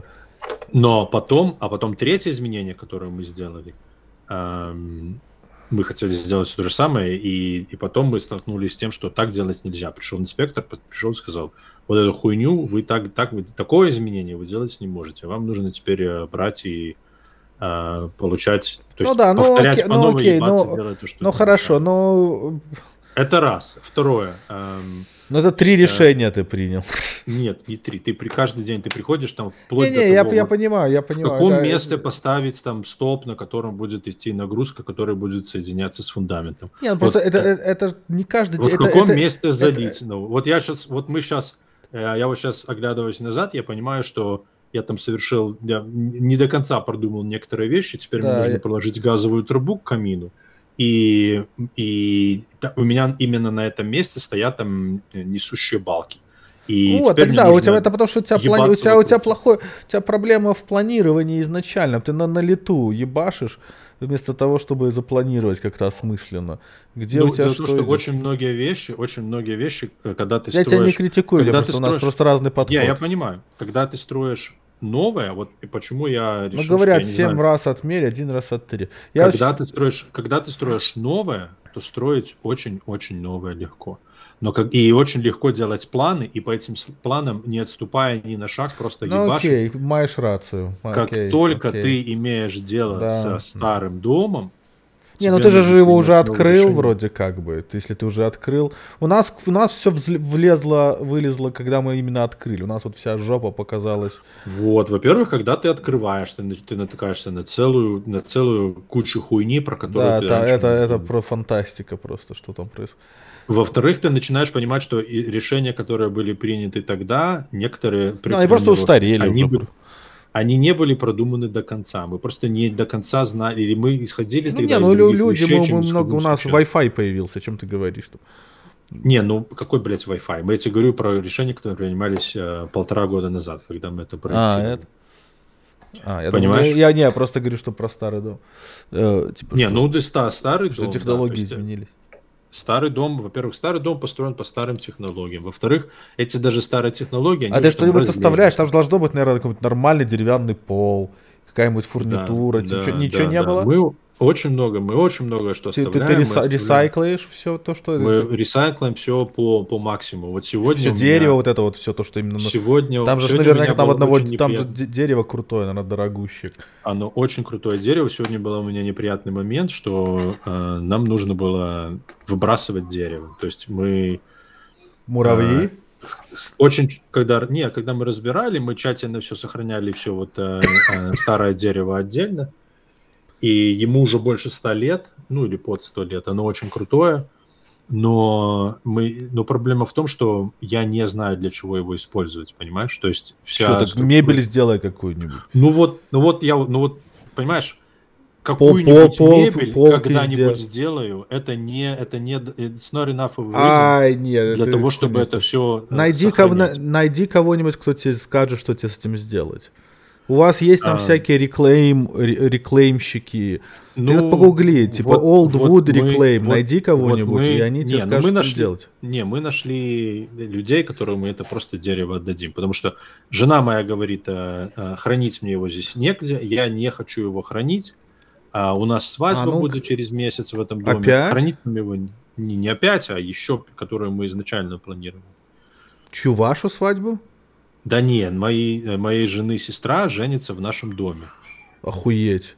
Но потом, а потом третье изменение, которое мы сделали, э, мы хотели сделать то же самое, и, и потом мы столкнулись с тем, что так делать нельзя. Пришел инспектор, пришел и сказал, вот эту хуйню, вы так, так, вы, такое изменение вы делать не можете. Вам нужно теперь э, брать и э, получать, то ну есть да, ну повторять ну, по новой окей, ну, делать то, что Ну хорошо, но... Это раз. Второе. Эм, ну это три э, решения ты принял. Нет, не три. Ты при каждый день ты приходишь там вплоть не, не, до того, я, я понимаю, я понимаю. В каком да, месте это... поставить там столб, на котором будет идти нагрузка, которая будет соединяться с фундаментом. Нет, ну, вот, просто это, это, это не каждый день. Вот в каком это, месте залить? Это... Ну, вот я сейчас, вот мы сейчас, э, я вот сейчас оглядываюсь назад, я понимаю, что я там совершил, я не до конца продумал некоторые вещи, теперь да, мне нужно я... положить газовую трубу к камину, и, и у меня именно на этом месте стоят там несущие балки. И вот, тогда у тебя это потому что у тебя, плани... у, тебя, у тебя плохой, у тебя проблема в планировании изначально, ты на, на лету ебашишь, вместо того, чтобы запланировать как-то осмысленно. Где ну, у тебя что, то, что очень многие вещи, очень многие вещи, э, когда ты я строишь... Я тебя не критикую, когда ты строишь... у нас просто разный подход. Я, я понимаю. Когда ты строишь новое, вот и почему я решил, Ну, говорят, что я 7 раз отмерь, один раз оттри. Я когда, очень... ты строишь, когда ты строишь новое, то строить очень-очень новое легко но как и очень легко делать планы, и по этим планам, не отступая ни на шаг, просто ну, ебашить. окей, маешь рацию. Как окей, только окей. ты имеешь дело да. со старым домом, не, ну ты же его уже открыл решение. вроде как бы. Если ты уже открыл. У нас, у нас все влезло, вылезло, когда мы именно открыли. У нас вот вся жопа показалась. Вот, во-первых, когда ты открываешь, ты, ты натыкаешься на целую, на целую кучу хуйни, про которую да, ты это, это, это про фантастика просто, что там происходит. Во-вторых, ты начинаешь понимать, что решения, которые были приняты тогда, некоторые... Ну, они просто устарели. Они, уже. они не были продуманы до конца. Мы просто не до конца знали, или мы исходили ну, тогда не, ну, из люди, вещей, мы, мы много, у нас Wi-Fi появился, чем ты говоришь? Не, ну какой, блядь, Wi-Fi? Мы я тебе говорю про решения, которые принимались э, полтора года назад, когда мы это проектировали. А, это? А, я Понимаешь? Думаю, я, я, не, я просто говорю, что про старый дом. Э, типа, не, что, ну ты старый что дом. Что технологии да, изменились. Старый дом, во-первых, старый дом построен по старым технологиям. Во-вторых, эти даже старые технологии... А ты что-нибудь оставляешь? Там же должно быть, наверное, какой-нибудь нормальный деревянный пол, какая-нибудь фурнитура. Да, да, ничего да, не да. было? Мы очень много, мы очень много что ты, оставляем. Ты, ты реса- ресайклаешь все то, что... Мы ресайклаем все по, по максимуму. Вот сегодня Все дерево, меня... вот это вот все то, что именно... Сегодня... Там же наверняка там одного... Там же дерево крутое, наверное, дорогущее. Оно очень крутое дерево. Сегодня был у меня неприятный момент, что э, нам нужно было выбрасывать дерево. То есть мы... Муравьи? Э, очень, когда, не, когда мы разбирали, мы тщательно все сохраняли, все вот э, э, старое дерево отдельно, и ему уже больше ста лет, ну или под сто лет, оно очень крутое, но, мы, но проблема в том, что я не знаю, для чего его использовать, понимаешь? То есть вся... Что, так структура... мебель сделай какую-нибудь. Ну вот, ну вот я, ну вот, понимаешь, какую-нибудь пол, мебель пол, когда-нибудь сделаю, это не, это не, it's not enough of reason Ай, нет, для того, чтобы это все найди, кого, найди кого-нибудь, кто тебе скажет, что тебе с этим сделать. У вас есть там а, всякие реклейм, реклеймщики. Ну, Ты погугли, типа вот, Old вот Wood Reclaim, вот, найди кого-нибудь, вот мы, и они тебе не, ну скажут, мы нашли, что делать. Не, мы нашли людей, которым мы это просто дерево отдадим, потому что жена моя говорит, а, хранить мне его здесь негде, я не хочу его хранить, а у нас свадьба а, ну, будет через месяц в этом доме. Опять? Хранить нам его не, не опять, а еще, которую мы изначально планировали. Чью вашу свадьбу? Да не, моей, э, моей жены сестра женится в нашем доме. Охуеть.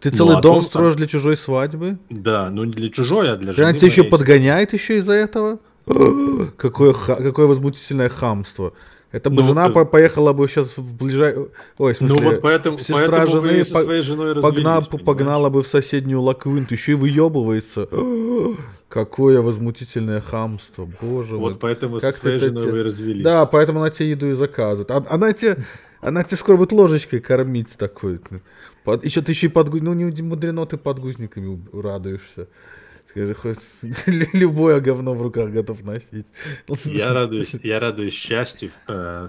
Ты ну, целый ну, а дом том, строишь для чужой свадьбы? Да, ну не для чужой, а для жены. Она тебя еще подгоняет еще из-за этого? какое, какое возмутительное хамство. Это бы ну, жена э... поехала бы сейчас в ближай... Ой, в смысле, ну, вот поэтому, сестра поэтому жены со своей женой погна... погнала бы в соседнюю Лаквинту, еще и выебывается. Какое возмутительное хамство, боже мой. Вот поэтому как своей женой те... вы развелись. Да, поэтому она тебе еду и заказывает. А, она тебе, она тебе скоро будет ложечкой кормить такой. Под... Еще ты еще и подгуз... Ну, не мудрено, ты подгузниками радуешься. Скажи, хоть любое говно в руках готов носить. Я радуюсь, я радуюсь счастью э,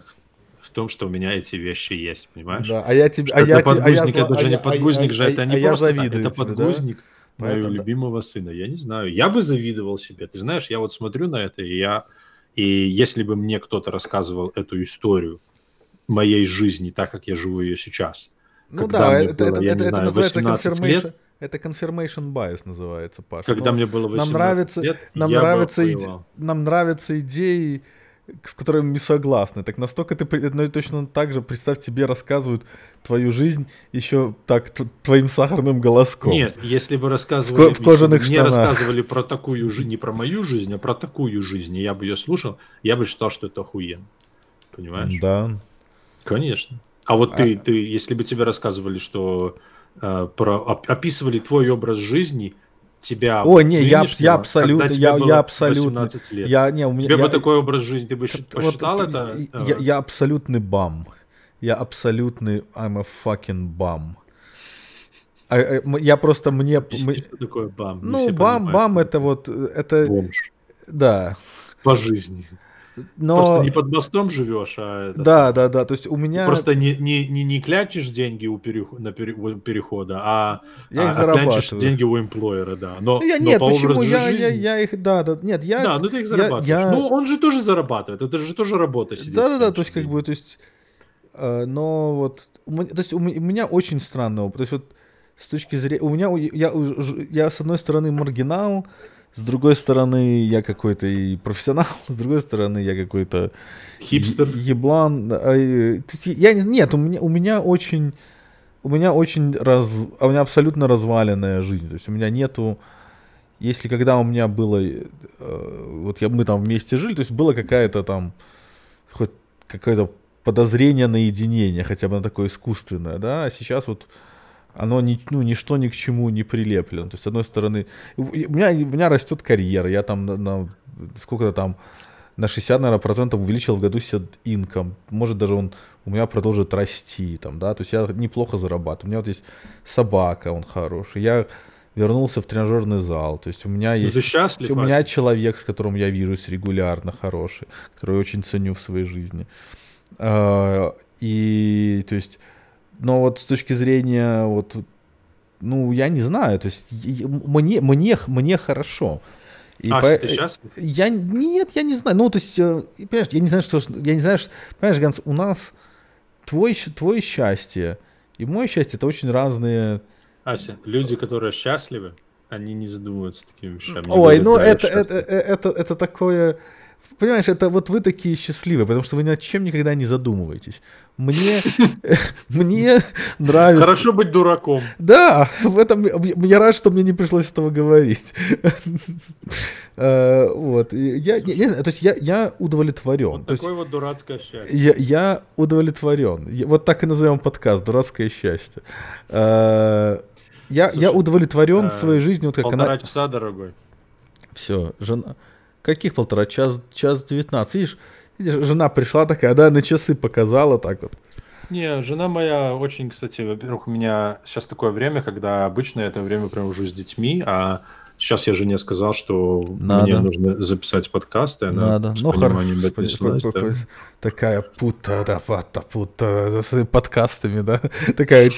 в том, что у меня эти вещи есть, понимаешь? Да, а я тебе, а я, подгузник, а я, это же не подгузник же, это не просто, это подгузник моего любимого сына. Я не знаю, я бы завидовал себе. Ты знаешь, я вот смотрю на это, и я, и если бы мне кто-то рассказывал эту историю моей жизни, так как я живу ее сейчас, ну да, это, было, это, это, это называется confirmation. Лет, это confirmation bias называется, Паша. Когда Но мне было 18 нам нравится, лет, нам нравится, иде... нам нравятся идеи, с которыми мы согласны. Так настолько ты, ну точно так же, представь, тебе рассказывают твою жизнь еще так твоим сахарным голоском. Нет, если бы рассказывали, в, в кожаных мне рассказывали про такую жизнь, не про мою жизнь, а про такую жизнь, и я бы ее слушал, я бы считал, что это охуенно. Понимаешь? Да. Конечно. А вот а... ты, ты, если бы тебе рассказывали, что э, про, описывали твой образ жизни, тебя. О, не, я, я абсолютно, я, я абсолютно. Лет. Я, не, у меня, тебе я, бы такой образ жизни, ты бы посчитал вот, это? Я, я абсолютный бам. Я абсолютный I'm a fucking. А, а, я просто мне... Объясни, что такое бам? Ну, бам, бам это вот... Это... Бомж. Да. По жизни. Но... Просто не под мостом живешь, а... Это... Да, да, да, то есть у меня... просто не, не, не, не клячешь деньги у, переход, на пере, у перехода, а, я их а, клячешь деньги у эмплойера, да. Но, ну, я, но нет, по почему? Я, жизни... я, я их, да, да, нет, я... Да, ну ты их зарабатываешь. Я, я... Ну, он же тоже зарабатывает, это же тоже работа сидит. Да, да, да, то есть как бы, то есть... Э, но вот, то есть у меня очень странно, то есть вот с точки зрения, у меня, я, я с одной стороны маргинал, с другой стороны, я какой-то и профессионал, с другой стороны, я какой-то хипстер, еблан. Я нет, у меня у меня очень у меня очень раз, у меня абсолютно разваленная жизнь. То есть у меня нету, если когда у меня было, э, вот я, мы там вместе жили, то есть было какая-то там хоть какое-то подозрение на единение, хотя бы на такое искусственное, да, а сейчас вот оно ни, ну, ничто ни к чему не прилеплено. То есть, с одной стороны, у меня, у меня растет карьера, я там на, на сколько-то там на 60, наверное, процентов увеличил в году себе инком. Может, даже он у меня продолжит расти, там, да, то есть я неплохо зарабатываю. У меня вот есть собака, он хороший. Я вернулся в тренажерный зал. То есть у меня есть... Ну, ты счастлив, у меня человек, с которым я вижусь регулярно, хороший, который я очень ценю в своей жизни. А, и, то есть, но вот с точки зрения, вот, ну, я не знаю, то есть, мне, мне, мне хорошо. И а, по... ты счастлив? Я, нет, я не знаю, ну, то есть, э, понимаешь, я не знаю, что, я не знаю, что, понимаешь, Ганс, у нас твой, твое счастье и мое счастье, это очень разные Ася, люди, которые счастливы, они не задумываются такими вещами. Ой, ну это, это, это, это, это такое... Понимаешь, это вот вы такие счастливые, потому что вы ни о чем никогда не задумываетесь. Мне, мне нравится... Хорошо быть дураком. Да, в этом я рад, что мне не пришлось этого говорить. Э, вот. Я, то есть я, я удовлетворен. Вот такое вот дурацкое счастье. Я, я удовлетворен. Вот так и назовем подкаст «Дурацкое счастье». Э, я, Слушай, я удовлетворен а, своей жизнью. Вот как полтора она... часа, дорогой. Все, жена... Каких полтора? Час, час 19. Видишь, видишь, жена пришла такая, да, на часы показала так вот. Не, жена моя очень, кстати, во-первых, у меня сейчас такое время, когда обычно я это время провожу с детьми, а Сейчас я жене сказал, что Надо. мне нужно записать подкасты. Она Надо. Ну, хорошо. Такая пута, да, пата, пута, с подкастами, да? Такая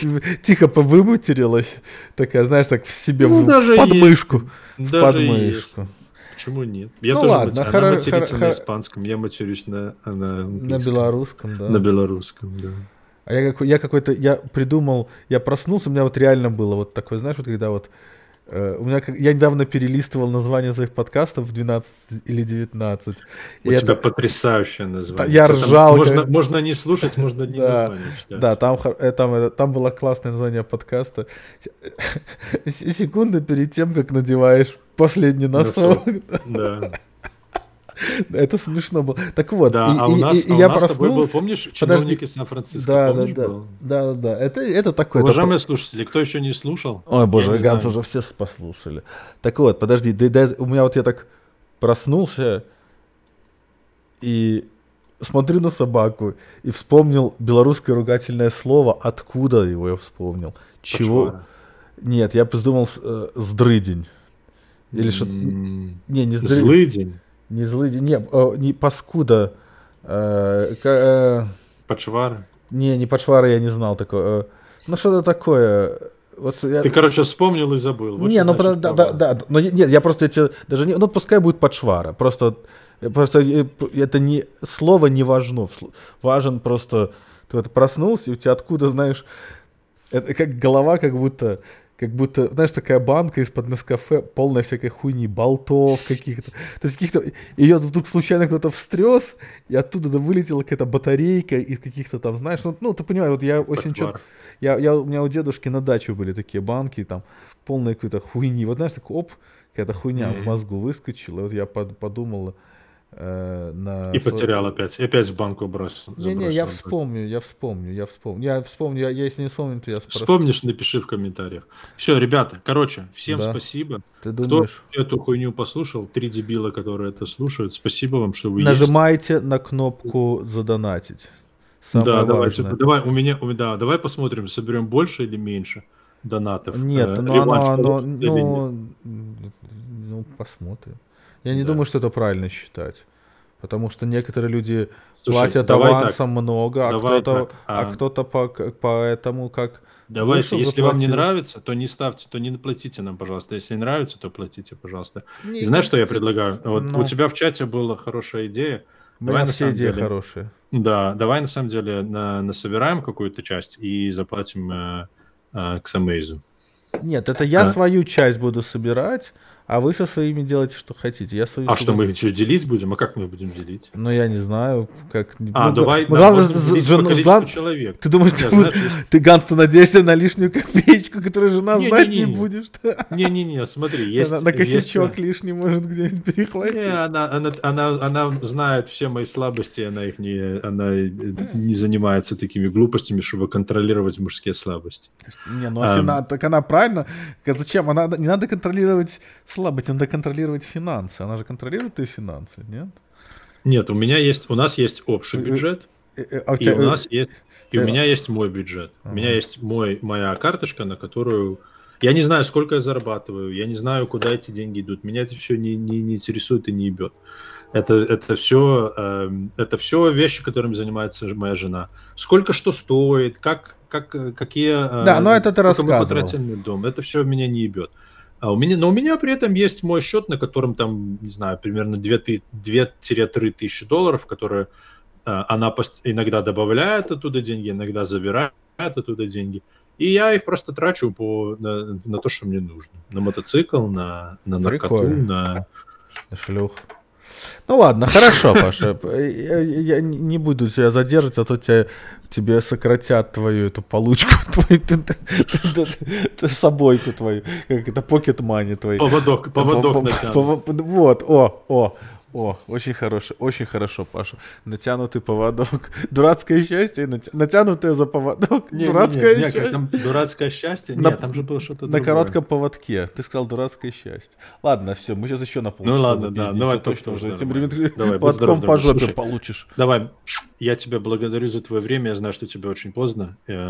тихо повыматерилась. Такая, знаешь, так в себе ну, в, в подмышку. В подмышку. Есть. Почему нет? Я ну тоже ладно, мат... она матерится хор... на испанском, я матерюсь на, на На белорусском, да. На белорусском, да. А я, я какой-то, я придумал, я проснулся, у меня вот реально было вот такое, знаешь, вот когда вот Э, у меня, я недавно перелистывал название своих подкастов в 12 или 19. У тебя это... потрясающее название. Я ржал. Можно, как... можно не слушать, можно не да, название читать. Да, там, э, там, э, там было классное название подкаста. Секунда перед тем, как надеваешь последний носок. Да. Это смешно было. Так вот, да, и, а у нас, и, и, а я у нас проснулся. был, помнишь, чиновник из Сан-Франциско, да, помнишь, да, был? да, да, да, это, это такое. Уважаемые это... слушатели, кто еще не слушал? Ой, боже, Ганс уже все послушали. Так вот, подожди, да, да, у меня вот я так проснулся и смотрю на собаку и вспомнил белорусское ругательное слово. Откуда его я вспомнил? Чего? Почвара. Нет, я подумал э, сдрыдень. Или что-то... Не, не сдрыдень. Злый день. Не злый, не, о, не паскуда. Э, э, Почвары? Не, не почвары я не знал такое. Э, ну что-то такое. Вот я... Ты, короче, вспомнил и забыл. Вот не, ну значит, да, да, да, но нет, я просто эти даже не, ну пускай будет подшвара, просто просто э, это не слово не важно, важен просто ты вот проснулся и у тебя откуда знаешь это как голова как будто как будто, знаешь, такая банка из-под Нескафе, полная всякой хуйни, болтов каких-то. То есть каких-то... Ее вдруг случайно кто-то встрес, и оттуда вылетела какая-то батарейка из каких-то там, знаешь, ну, ну ты понимаешь, вот я очень четко... Я, я, у меня у дедушки на даче были такие банки, там, полные какой-то хуйни. Вот знаешь, так, оп, какая-то хуйня mm-hmm. в мозгу выскочила. Вот я под, подумал, Э, на... И потерял опять. И опять в банку бросил. Не-не, я вспомню, я вспомню, я вспомню. Я вспомню, я, если не вспомню, то я спрошу. Вспомнишь, напиши в комментариях. Все, ребята, короче, всем да. спасибо. Ты думаешь? Кто эту хуйню послушал, три дебила, которые это слушают, спасибо вам, что вы Нажимайте есть. на кнопку задонатить. Самое да, давайте, давай, у меня, у, да, давай посмотрим, соберем больше или меньше донатов. Нет, э, ну, оно, оно, ну, ну, посмотрим. Я не да. думаю, что это правильно считать. Потому что некоторые люди Слушай, платят авансом так. много, а кто-то, а... а кто-то по, по этому как... Давайте, если заплатил. вам не нравится, то не ставьте, то не платите нам, пожалуйста. Если нравится, то платите, пожалуйста. Не, знаешь, что я предлагаю? Вот но... у тебя в чате была хорошая идея. У меня давай, все идеи деле, хорошие. Да, давай на самом деле на, насобираем какую-то часть и заплатим э, э, к Самейзу. Нет, это я а? свою часть буду собирать, а вы со своими делаете, что хотите. Я свою а что, мы что, делить будем? А как мы будем делить? Ну, я не знаю, как... А, ну, давай, ну, главное, жен... Ган... человек. Ты думаешь, Нет, ты, знаешь, ты, Ганс, ты надеешься на лишнюю копеечку, которую жена не, знать не, не, не будешь? Не-не-не, смотри, есть... Она, на косячок есть... лишний может где-нибудь перехватить. Не, она, она, она, она знает все мои слабости, она их не, она не занимается такими глупостями, чтобы контролировать мужские слабости. Не, ну, а, а, так она правильно... Зачем? Она, не надо контролировать слабость, надо контролировать финансы. Она же контролирует и финансы, нет? Нет, у меня есть, у нас есть общий бюджет, а и у нас есть, и у меня есть мой бюджет. У меня есть мой, моя карточка, на которую я не знаю, сколько я зарабатываю, я не знаю, куда эти деньги идут. Меня это все не, не, не интересует и не ебет. Это, это, все, э, эм, это все вещи, которыми занимается моя жена. Сколько что стоит, как, как, какие... Э, да, но это ты рассказывал. мы потратили на дом. Это все меня не ебет. А у меня, но у меня при этом есть мой счет, на котором там, не знаю, примерно 2-3 тысячи долларов, которые э, она иногда добавляет оттуда деньги, иногда забирает оттуда деньги. И я их просто трачу по, на, на то, что мне нужно. На мотоцикл, на, на наркоту, на... На шлюх. Ну ладно, хорошо, Паша. Я, не буду тебя задерживать, а то тебя, тебе сократят твою эту получку, твою собойку твою, как это, покет мани твой. Поводок, поводок натянут. Вот, о, о. О, очень хорошо, очень хорошо, Паша. Натянутый поводок. Дурацкое счастье, натянутое за поводок. Не, дурацкое не, не, счастье. Там дурацкое счастье? На, Нет, там же было что-то На другое. коротком поводке. Ты сказал дурацкое счастье. Ладно, все, мы сейчас еще на полчаса Ну ладно, да, давай точно уже. Этим давай, поводком по жопе получишь. Давай, я тебя благодарю за твое время. Я знаю, что тебе очень поздно. Э,